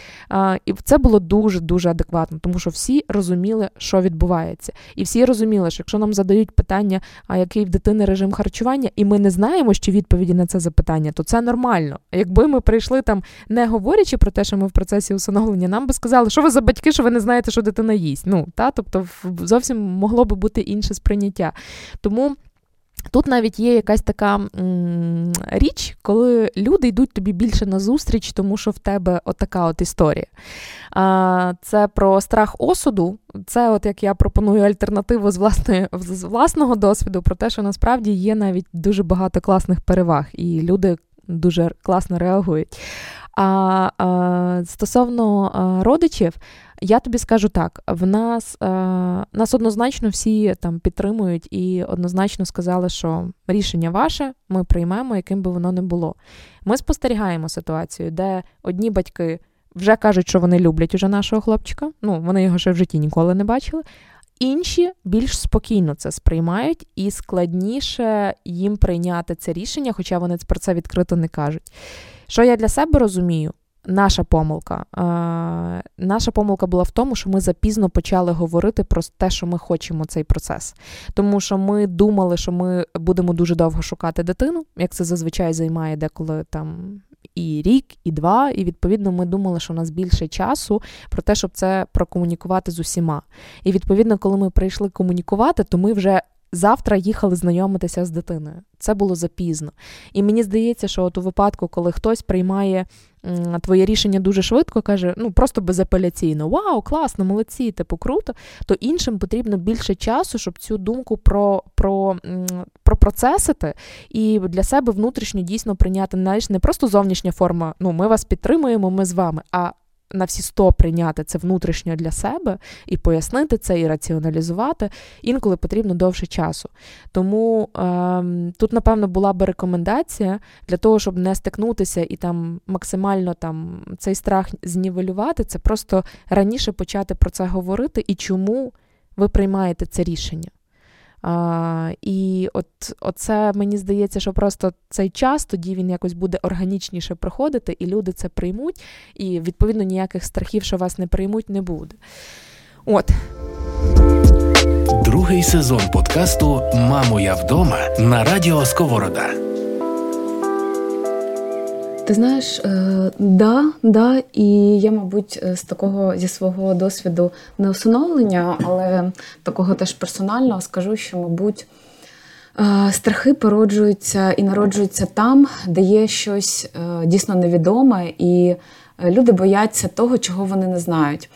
І це було дуже-дуже адекватно, тому що всі розуміли, що відбувається. І всі розуміли, що якщо нам задають питання, а який в дитини режим харчування, і ми не знаємо, що відповіді на це запитання, то це нормально. Якби ми прийшли там, не говорячи про те, що ми в процесі усиновлення, нам би сказали, що ви за батьки, що ви не знаєте, що дитина їсть. Ну, та, Тобто зовсім могло би бути інше сприйняття. Тому. Тут навіть є якась така м- річ, коли люди йдуть тобі більше на зустріч, тому що в тебе отака от історія. А, Це про страх осуду. Це, от як я пропоную альтернативу з власної, з власного досвіду, про те, що насправді є навіть дуже багато класних переваг, і люди дуже класно реагують. А, а стосовно а, родичів, я тобі скажу так: в нас е, нас однозначно всі там підтримують і однозначно сказали, що рішення ваше ми приймемо, яким би воно не було. Ми спостерігаємо ситуацію, де одні батьки вже кажуть, що вони люблять уже нашого хлопчика. Ну, вони його ще в житті ніколи не бачили. Інші більш спокійно це сприймають і складніше їм прийняти це рішення, хоча вони про це відкрито не кажуть. Що я для себе розумію? Наша помилка. Е, Наша помилка була в тому, що ми запізно почали говорити про те, що ми хочемо цей процес. Тому що ми думали, що ми будемо дуже довго шукати дитину, як це зазвичай займає деколи там і рік, і два. І відповідно ми думали, що у нас більше часу про те, щоб це прокомунікувати з усіма. І відповідно, коли ми прийшли комунікувати, то ми вже завтра їхали знайомитися з дитиною. Це було запізно. І мені здається, що от у випадку, коли хтось приймає твоє рішення дуже швидко, каже, ну просто безапеляційно, вау, класно, молодці, типу круто, то іншим потрібно більше часу, щоб цю думку про, про, про процесити і для себе внутрішньо дійсно прийняти знаєш, не просто зовнішня форма, ну ми вас підтримуємо, ми з вами. а на всі сто прийняти це внутрішньо для себе і пояснити це, і раціоналізувати, інколи потрібно довше часу. Тому е, тут, напевно, була би рекомендація для того, щоб не стикнутися і там максимально там цей страх знівелювати, це просто раніше почати про це говорити і чому ви приймаєте це рішення. А, І от оце мені здається, що просто цей час тоді він якось буде органічніше проходити, і люди це приймуть, і відповідно ніяких страхів, що вас не приймуть, не буде. От. Другий сезон подкасту Мамо, я вдома на радіо Сковорода. Ти знаєш, е, да, да, і я, мабуть, е, з такого зі свого досвіду не усиновлення, але такого теж персонального скажу, що, мабуть, е, страхи породжуються і народжуються там, де є щось дійсно невідоме, і люди бояться того, чого вони не знають.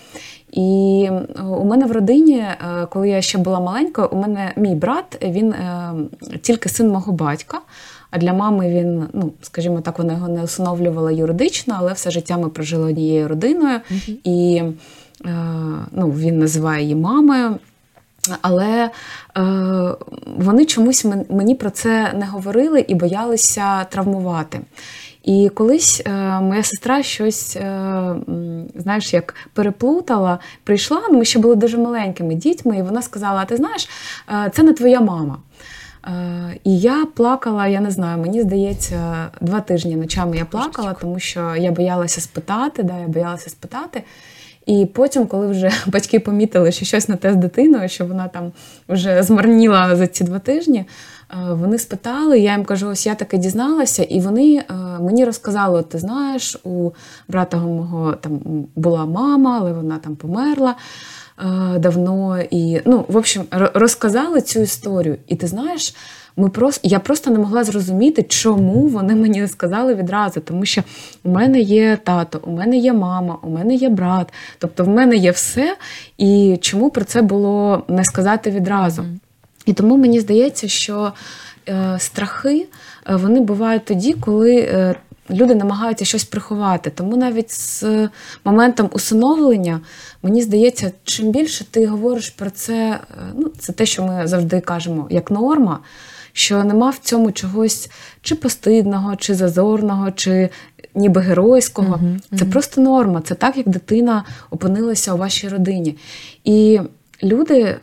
І у мене в родині, коли я ще була маленька, у мене мій брат, він тільки син мого батька. А для мами він, ну скажімо так, вона його не усиновлювала юридично, але все життя ми прожили однією родиною, uh-huh. і е, ну, він називає її мамою. Але е, вони чомусь мені про це не говорили і боялися травмувати. І колись е, моя сестра щось, е, знаєш, як переплутала, прийшла, ну, ми ще були дуже маленькими дітьми, і вона сказала: ти знаєш, е, це не твоя мама. Е, і я плакала, я не знаю, мені здається, два тижні ночами я плакала, тому що я боялася спитати, да, я боялася спитати. І потім, коли вже батьки помітили, що щось на те з дитиною, що вона там вже змарніла за ці два тижні, е, вони спитали, я їм кажу, ось я таки дізналася, і вони е, мені розказали: ти знаєш, у брата мого там була мама, але вона там померла. Е, давно і ну, в общем, розказали цю історію. І ти знаєш, ми просто я просто не могла зрозуміти, чому вони мені не сказали відразу. Тому що у мене є тато, у мене є мама, у мене є брат, тобто в мене є все. І чому про це було не сказати відразу? І тому мені здається, що е, страхи е, вони бувають тоді, коли. Е, люди намагаються щось приховати. Тому навіть з моментом усиновлення, мені здається, чим більше ти говориш про це, е, ну, це те, що ми завжди кажемо, як норма, що нема в цьому чогось чи постидного, чи зазорного, чи ніби геройського. Uh-huh, Це просто норма, це так, як дитина опинилася у вашій родині. І люди е,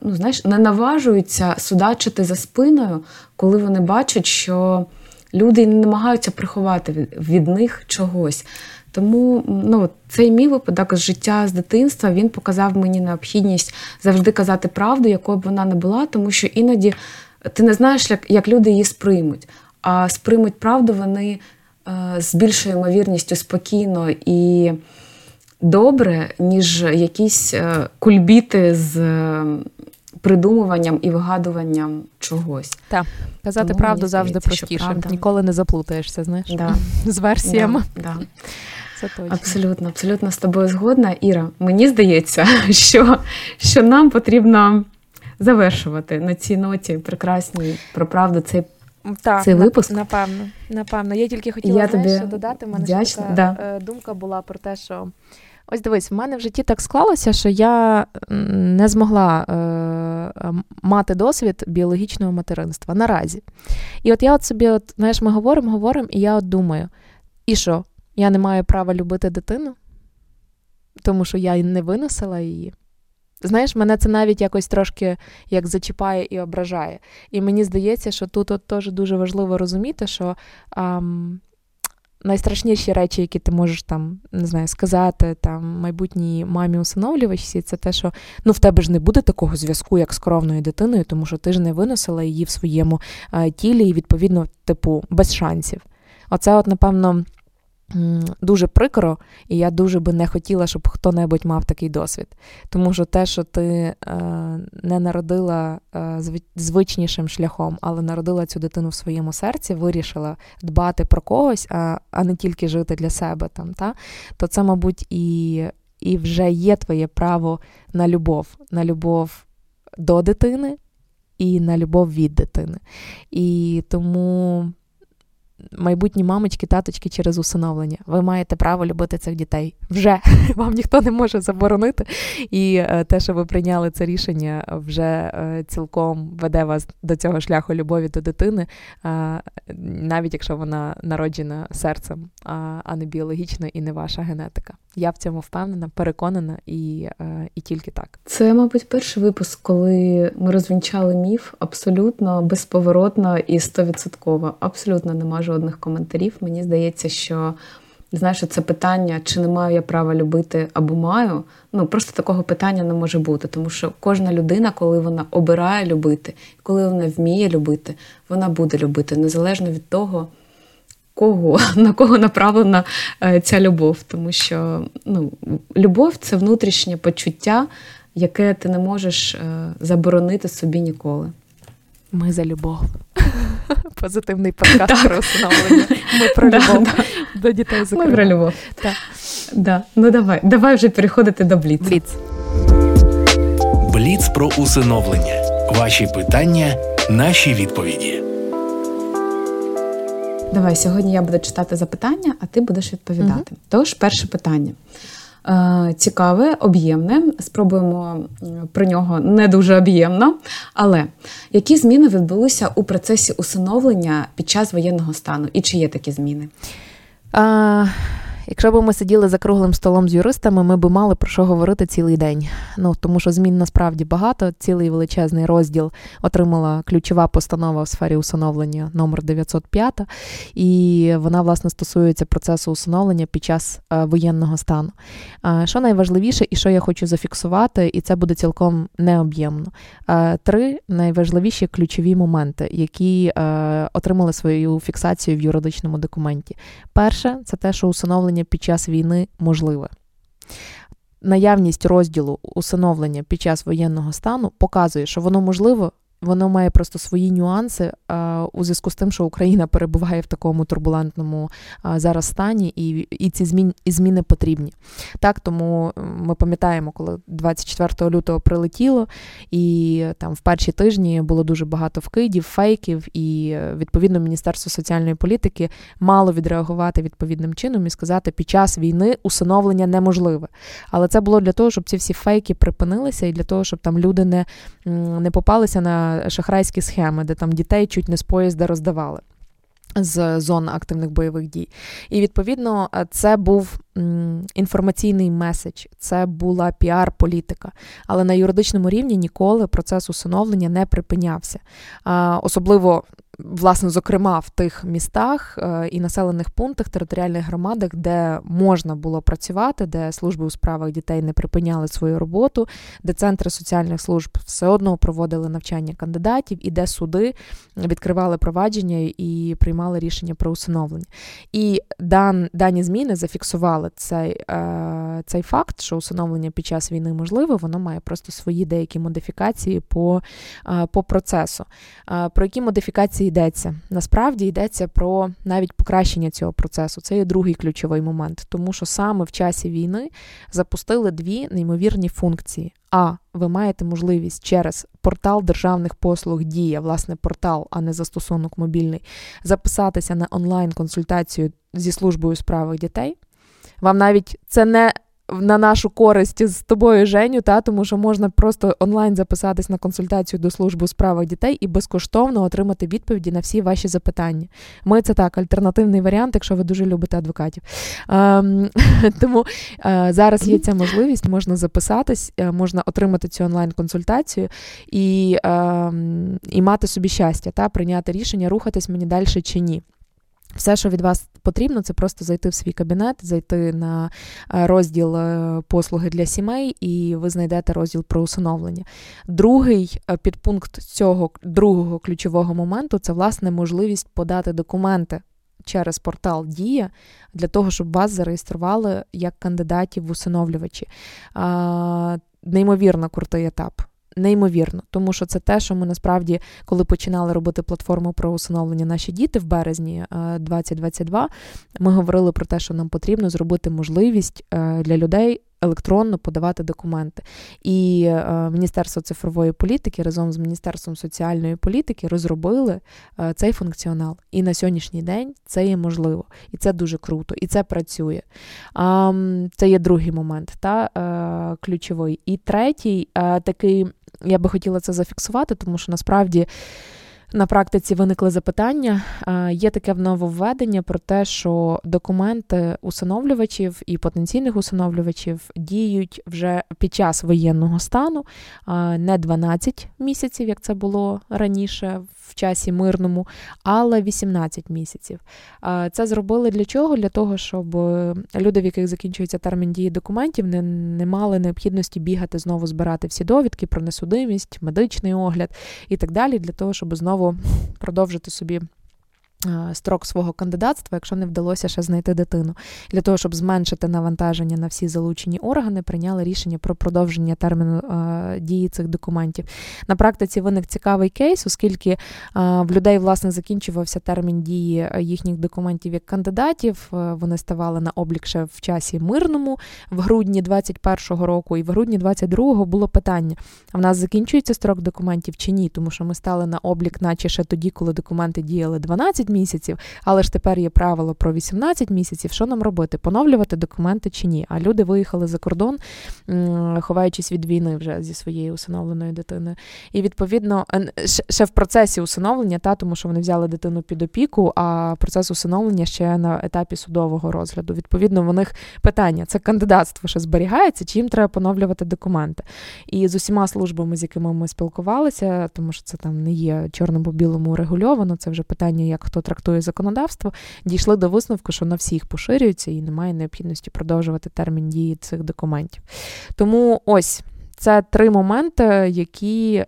ну, знаєш, не наважуються судачити за спиною, коли вони бачать, що люди не намагаються приховати від, них чогось. Тому ну, цей мій випадок з життя з дитинства він показав мені необхідність завжди казати правду, якою б вона не була, тому що іноді ти не знаєш, як, як люди її сприймуть. А сприймуть правду вони е, з більшою ймовірністю спокійно і добре, ніж якісь е, кульбіти з придумуванням і вигадуванням чогось. Так, казати Тому правду завжди простіше. Ніколи не заплутаєшся, знаєш, да. з версіями. Да, да. Це точно. Абсолютно, абсолютно з тобою згодна. Іра, мені здається, що, що нам потрібно завершувати на цій ноті прекрасній про правду цей. Так, Цей випуск. Напевно, напевно. Я тільки хотіла Я знаєш, тобі додати. У мене вдячна, така да. Е, думка була про те, що Ось дивись, в мене в житті так склалося, що я не змогла е, мати досвід біологічного материнства наразі. І от я от собі, от, знаєш, ми говоримо, говоримо, і я от думаю: і що? Я не маю права любити дитину, тому що я не виносила її. Знаєш, мене це навіть якось трошки як зачіпає і ображає. І мені здається, що тут от теж дуже важливо розуміти, що. Ам, найстрашніші речі, які ти можеш там не знаю, сказати там майбутній мамі усиновлювачці, це те, що ну в тебе ж не буде такого зв'язку, як з кровною дитиною, тому що ти ж не виносила її в своєму а, тілі, і відповідно, типу, без шансів. Оце, от, напевно дуже прикро, і я дуже би не хотіла, щоб хто-небудь мав такий досвід. Тому що те, що ти е, не народила е, звичнішим шляхом, але народила цю дитину в своєму серці, вирішила дбати про когось, а а не тільки жити для себе, там, та, то це, мабуть, і, і вже є твоє право на любов, на любов до дитини. І на любов від дитини. І тому майбутні мамочки, таточки через усиновлення. Ви маєте право любити цих дітей. Вже вам ніхто не може заборонити. І е, те, що ви прийняли це рішення, вже е, цілком веде вас до цього шляху любові до дитини, навіть якщо вона народжена серцем, а не біологічно і не ваша генетика. Я в цьому впевнена, переконана і, е, і тільки так. Це, мабуть, перший випуск, коли ми розвінчали міф абсолютно безповоротно і стовідсотково. Абсолютно нема жодних коментарів. Мені здається, що знаєш, це питання, чи не маю я права любити або маю. Ну просто такого питання не може бути, тому що кожна людина, коли вона обирає любити, коли вона вміє любити, вона буде любити незалежно від того. Кого на кого направлена е, ця любов? Тому що ну, любов це внутрішнє почуття, яке ти не можеш е, заборонити собі ніколи. Ми за любов. Позитивний подкаст про усиновлення. Ми про любов до дітей Ми про любов. Так. Да. Ну давай, давай вже переходити до Бліц. Бліц. Бліц про усиновлення. Ваші питання, наші відповіді. Давай сьогодні я буду читати запитання, а ти будеш відповідати. Угу. Тож, перше питання. Е, цікаве, об'ємне. Спробуємо про нього не дуже об'ємно. Але які зміни відбулися у процесі усиновлення під час воєнного стану? І чи є такі зміни? А, Якщо б ми сиділи за круглим столом з юристами, ми б мали про що говорити цілий день. Ну тому що змін насправді багато. Цілий величезний розділ отримала ключова постанова в сфері усиновлення номер 905, і вона власне стосується процесу усиновлення під час е, воєнного стану. Що найважливіше, і що я хочу зафіксувати, і це буде цілком необ'ємно. Три найважливіші ключові моменти, які е, отримали свою фіксацію в юридичному документі. Перше, це те, що усиновлення під час війни можливе. Наявність розділу усиновлення під час воєнного стану показує, що воно можливо воно має просто свої нюанси у зв'язку з тим, що Україна перебуває в такому турбулентному зараз стані, і і ці змін, і зміни потрібні. Так, тому ми пам'ятаємо, коли 24 лютого прилетіло, і там в перші тижні було дуже багато вкидів, фейків, і відповідно Міністерство соціальної політики мало відреагувати відповідним чином і сказати, під час війни усиновлення неможливе. Але це було для того, щоб ці всі фейки припинилися, і для того, щоб там люди не, не попалися на шахрайські схеми, де там дітей чуть не з поїзда роздавали. З зон активних бойових дій. І відповідно це був інформаційний меседж, це була піар-політика. Але на юридичному рівні ніколи процес усиновлення не припинявся. Особливо власне, зокрема, в тих містах е, і населених пунктах, територіальних громадах, де можна було працювати, де служби у справах дітей не припиняли свою роботу, де центри соціальних служб все одно проводили навчання кандидатів, і де суди відкривали провадження і приймали рішення про усиновлення. І дан, дані зміни зафіксували цей е, цей факт, що усиновлення під час війни можливе, воно має просто свої деякі модифікації по, е, по процесу. Про які модифікації йдеться? Насправді йдеться про навіть покращення цього процесу. Це є другий ключовий момент, тому що саме в часі війни запустили дві неймовірні функції. А ви маєте можливість через портал державних послуг Дія, власне, портал, а не застосунок мобільний, записатися на онлайн-консультацію зі службою справах дітей. Вам навіть це не на нашу користь з тобою, Женю, та тому що можна просто онлайн записатись на консультацію до служби у справах дітей і безкоштовно отримати відповіді на всі ваші запитання. Ми це так, альтернативний варіант, якщо ви дуже любите адвокатів. Ем, тому е, зараз є ця можливість, можна записатись, е, можна отримати цю онлайн-консультацію і, ем, і мати собі щастя, та прийняти рішення, рухатись мені далі чи ні. Все, що від вас потрібно, це просто зайти в свій кабінет, зайти на е, розділ е, послуги для сімей, і ви знайдете розділ про усиновлення. Другий е, підпункт цього другого ключового моменту це власне можливість подати документи через портал Дія для того, щоб вас зареєстрували як кандидатів в усиновлювачі. Неймовірно крутий етап неймовірно, тому що це те, що ми насправді, коли починали робити платформу про усиновлення наші діти в березні 2022, е, ми говорили про те, що нам потрібно зробити можливість е, для людей. Електронно подавати документи. І е, Міністерство цифрової політики разом з Міністерством соціальної політики розробили е, цей функціонал. І на сьогоднішній день це є можливо. І це дуже круто, і це працює. Це є другий момент, та, е, ключовий. І третій такий я би хотіла це зафіксувати, тому що насправді. На практиці виникли запитання. Є таке нововведення про те, що документи усиновлювачів і потенційних усиновлювачів діють вже під час воєнного стану, не 12 місяців, як це було раніше в часі мирному, але 18 місяців. Це зробили для чого? Для того, щоб люди, в яких закінчується термін дії документів, не, не мали необхідності бігати знову збирати всі довідки про несудимість, медичний огляд і так далі, для того, щоб знову продовжити собі Е, строк свого кандидатства, якщо не вдалося ще знайти дитину. Для того, щоб зменшити навантаження на всі залучені органи, прийняли рішення про продовження терміну е, дії цих документів. На практиці виник цікавий кейс, оскільки е, в людей власне закінчувався термін дії їхніх документів як кандидатів. Вони ставали на облік ще в часі мирному в грудні 21-го року, і в грудні 22-го було питання: а в нас закінчується строк документів чи ні? Тому що ми стали на облік, наче ще тоді, коли документи діяли 12 місяців, але ж тепер є правило про 18 місяців. Що нам робити? Поновлювати документи чи ні? А люди виїхали за кордон, ховаючись від війни вже зі своєю усиновленою дитиною. І відповідно ще в процесі усиновлення, та тому що вони взяли дитину під опіку, а процес усиновлення ще на етапі судового розгляду. Відповідно, в них питання: це кандидатство ще зберігається, чи їм треба поновлювати документи. І з усіма службами, з якими ми спілкувалися, тому що це там не є чорним по білому регульовано, це вже питання, як хто трактує законодавство, дійшли до висновку, що на всіх поширюється і немає необхідності продовжувати термін дії цих документів. Тому ось. Це три моменти, які е,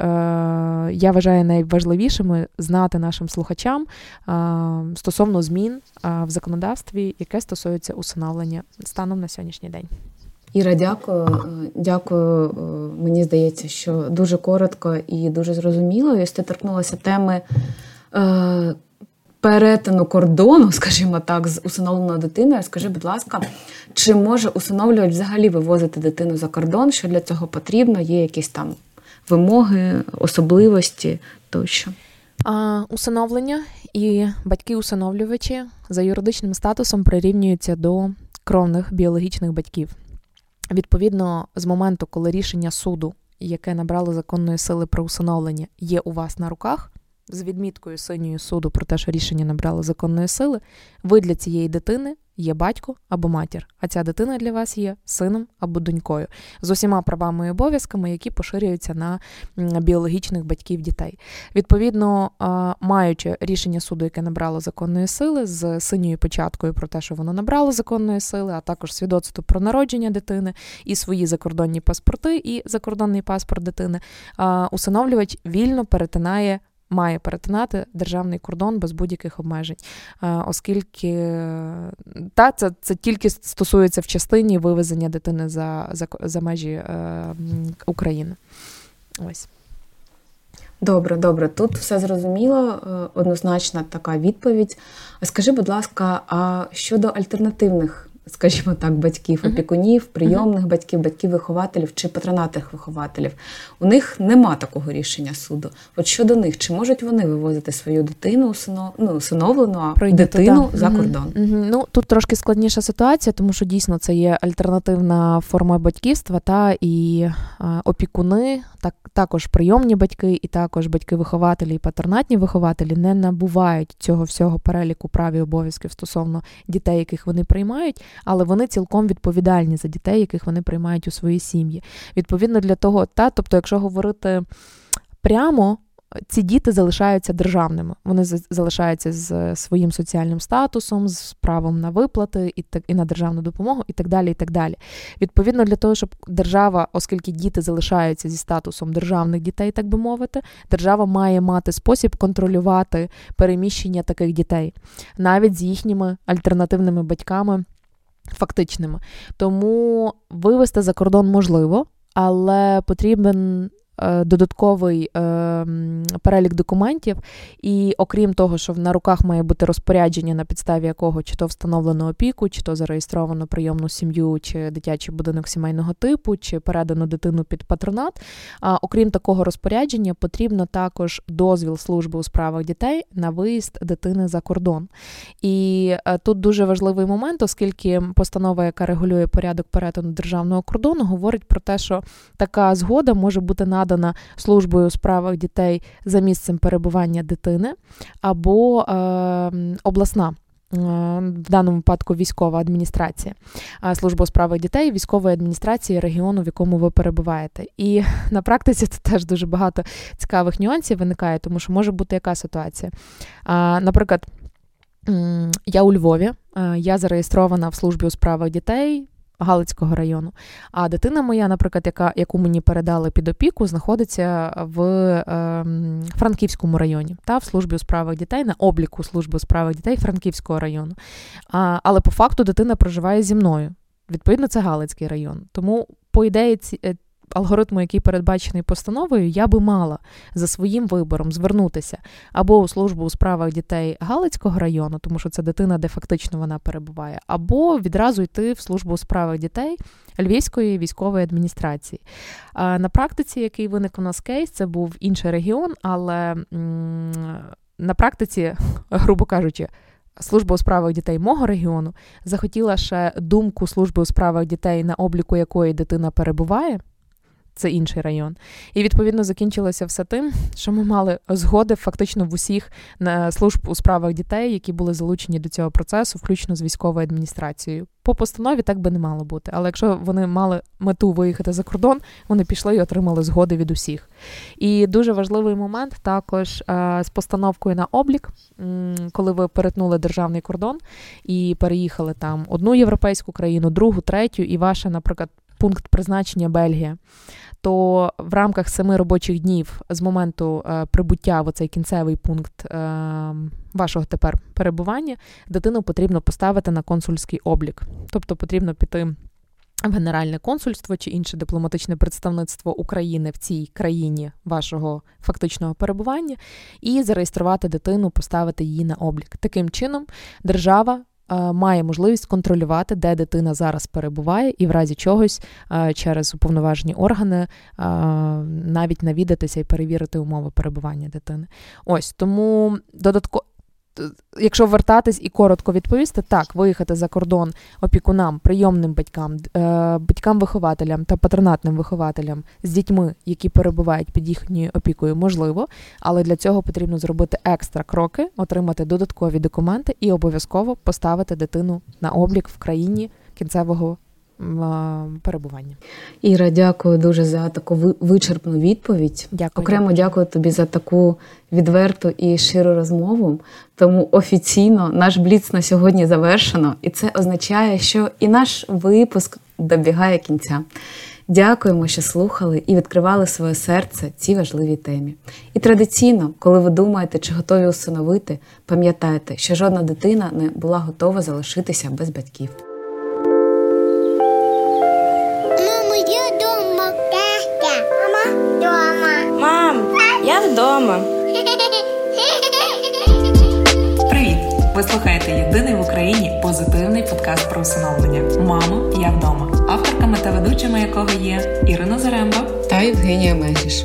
я вважаю найважливішими знати нашим слухачам е, стосовно змін е, в законодавстві, яке стосується усиновлення станом на сьогоднішній день. Іра, дякую. Е, дякую. Е, мені здається, що дуже коротко і дуже зрозуміло. Ось ти торкнулася теми е, перетину кордону, скажімо так, з усиновленою дитиною. Скажи, будь ласка, чи може усиновлювач взагалі вивозити дитину за кордон? Що для цього потрібно? Є якісь там вимоги, особливості тощо? А, Усиновлення і батьки-усиновлювачі за юридичним статусом прирівнюються до кровних біологічних батьків. Відповідно, з моменту, коли рішення суду, яке набрало законної сили про усиновлення, є у вас на руках, з відміткою синьої суду про те, що рішення набрало законної сили, ви для цієї дитини є батько або матір, а ця дитина для вас є сином або донькою з усіма правами і обов'язками, які поширюються на біологічних батьків дітей. Відповідно, маючи рішення суду, яке набрало законної сили, з синьою печаткою про те, що воно набрало законної сили, а також свідоцтво про народження дитини і свої закордонні паспорти, і закордонний паспорт дитини, усиновлювач вільно перетинає має перетинати державний кордон без будь-яких обмежень, оскільки та це це тільки стосується в частині вивезення дитини за, за, за межі е, України. Ось. Добре, добре. Тут все зрозуміло, е, однозначна така відповідь. Скажи, будь ласка, а щодо альтернативних скажімо так, батьків, опікунів, прийомних батьків, батьків-вихователів чи патронатних вихователів. У них нема такого рішення суду. От щодо них, чи можуть вони вивозити свою дитину, ну, усиновлену, дитину да. за кордон? Ну тут трошки складніша ситуація, тому що дійсно це є альтернативна форма батьківства, та і опікуни, так також прийомні батьки, і також батьки-вихователі і патронатні вихователі не набувають цього всього переліку прав і обов'язків стосовно дітей, яких вони приймають але вони цілком відповідальні за дітей, яких вони приймають у свої сім'ї. Відповідно для того, та тобто, якщо говорити прямо, ці діти залишаються державними. Вони залишаються з своїм соціальним статусом, з правом на виплати і так і на державну допомогу, і так далі. і так далі. Відповідно, для того, щоб держава, оскільки діти залишаються зі статусом державних дітей, так би мовити, держава має мати спосіб контролювати переміщення таких дітей, навіть з їхніми альтернативними батьками фактичними. Тому вивести за кордон можливо, але потрібен додатковий е, перелік документів, і окрім того, що на руках має бути розпорядження, на підставі якого чи то встановлено опіку, чи то зареєстровано прийомну сім'ю, чи дитячий будинок сімейного типу, чи передано дитину під патронат. А окрім такого розпорядження, потрібно також дозвіл служби у справах дітей на виїзд дитини за кордон. І е, тут дуже важливий момент, оскільки постанова, яка регулює порядок перетину державного кордону, говорить про те, що така згода може бути надана надана службою у справах дітей за місцем перебування дитини або е, обласна. Е, в даному випадку військова адміністрація, служба у справах дітей, військової адміністрації регіону, в якому ви перебуваєте. І на практиці тут теж дуже багато цікавих нюансів виникає, тому що може бути яка ситуація. Наприклад, я у Львові, е, я зареєстрована в службі у справах дітей. Галицького району. А дитина моя, наприклад, яка, яку мені передали під опіку, знаходиться в е, Франківському районі, та в службі у справах дітей, на обліку служби у справах дітей Франківського району. А, Але по факту дитина проживає зі мною. Відповідно, це Галицький район. Тому, по ідеї, ці, е, алгоритму, який передбачений постановою, я би мала за своїм вибором звернутися або у службу у справах дітей Галицького району, тому що це дитина, де фактично вона перебуває, або відразу йти в службу у справах дітей Львівської військової адміністрації. На практиці, який виник у нас кейс, це був інший регіон, але на практиці, грубо кажучи, служба у справах дітей мого регіону захотіла ще думку служби у справах дітей, на обліку якої дитина перебуває це інший район. І відповідно закінчилося все тим, що ми мали згоди фактично в усіх служб у справах дітей, які були залучені до цього процесу, включно з військовою адміністрацією. По постанові так би не мало бути. Але якщо вони мали мету виїхати за кордон, вони пішли і отримали згоди від усіх. І дуже важливий момент також з постановкою на облік, коли ви перетнули державний кордон і переїхали там одну європейську країну, другу, третю, і ваша, наприклад, пункт призначення Бельгія то в рамках семи робочих днів з моменту е, прибуття в оцей кінцевий пункт е, вашого тепер перебування дитину потрібно поставити на консульський облік, тобто потрібно піти. В Генеральне консульство чи інше дипломатичне представництво України в цій країні вашого фактичного перебування і зареєструвати дитину, поставити її на облік. Таким чином, держава має можливість контролювати, де дитина зараз перебуває, і в разі чогось е, через уповноважені органи е, навіть навідатися і перевірити умови перебування дитини. Ось тому додатково якщо вертатись і коротко відповісти, так, виїхати за кордон опікунам, прийомним батькам, е, батькам-вихователям та патронатним вихователям з дітьми, які перебувають під їхньою опікою, можливо, але для цього потрібно зробити екстра кроки, отримати додаткові документи і обов'язково поставити дитину на облік в країні кінцевого перебування. Іра, дякую дуже за таку вичерпну відповідь. Дякую. Окремо дякую тобі за таку відверту і ширу розмову. Тому офіційно наш бліц на сьогодні завершено, і це означає, що і наш випуск добігає кінця. Дякуємо, що слухали і відкривали своє серце цій важливій темі. І традиційно, коли ви думаєте, чи готові усиновити, пам'ятайте, що жодна дитина не була готова залишитися без батьків. Вдома. Привіт! Ви слухаєте єдиний в Україні позитивний подкаст про усиновлення Мамо, я вдома, авторками та ведучими якого є Ірина Заремба та Євгенія Межіш.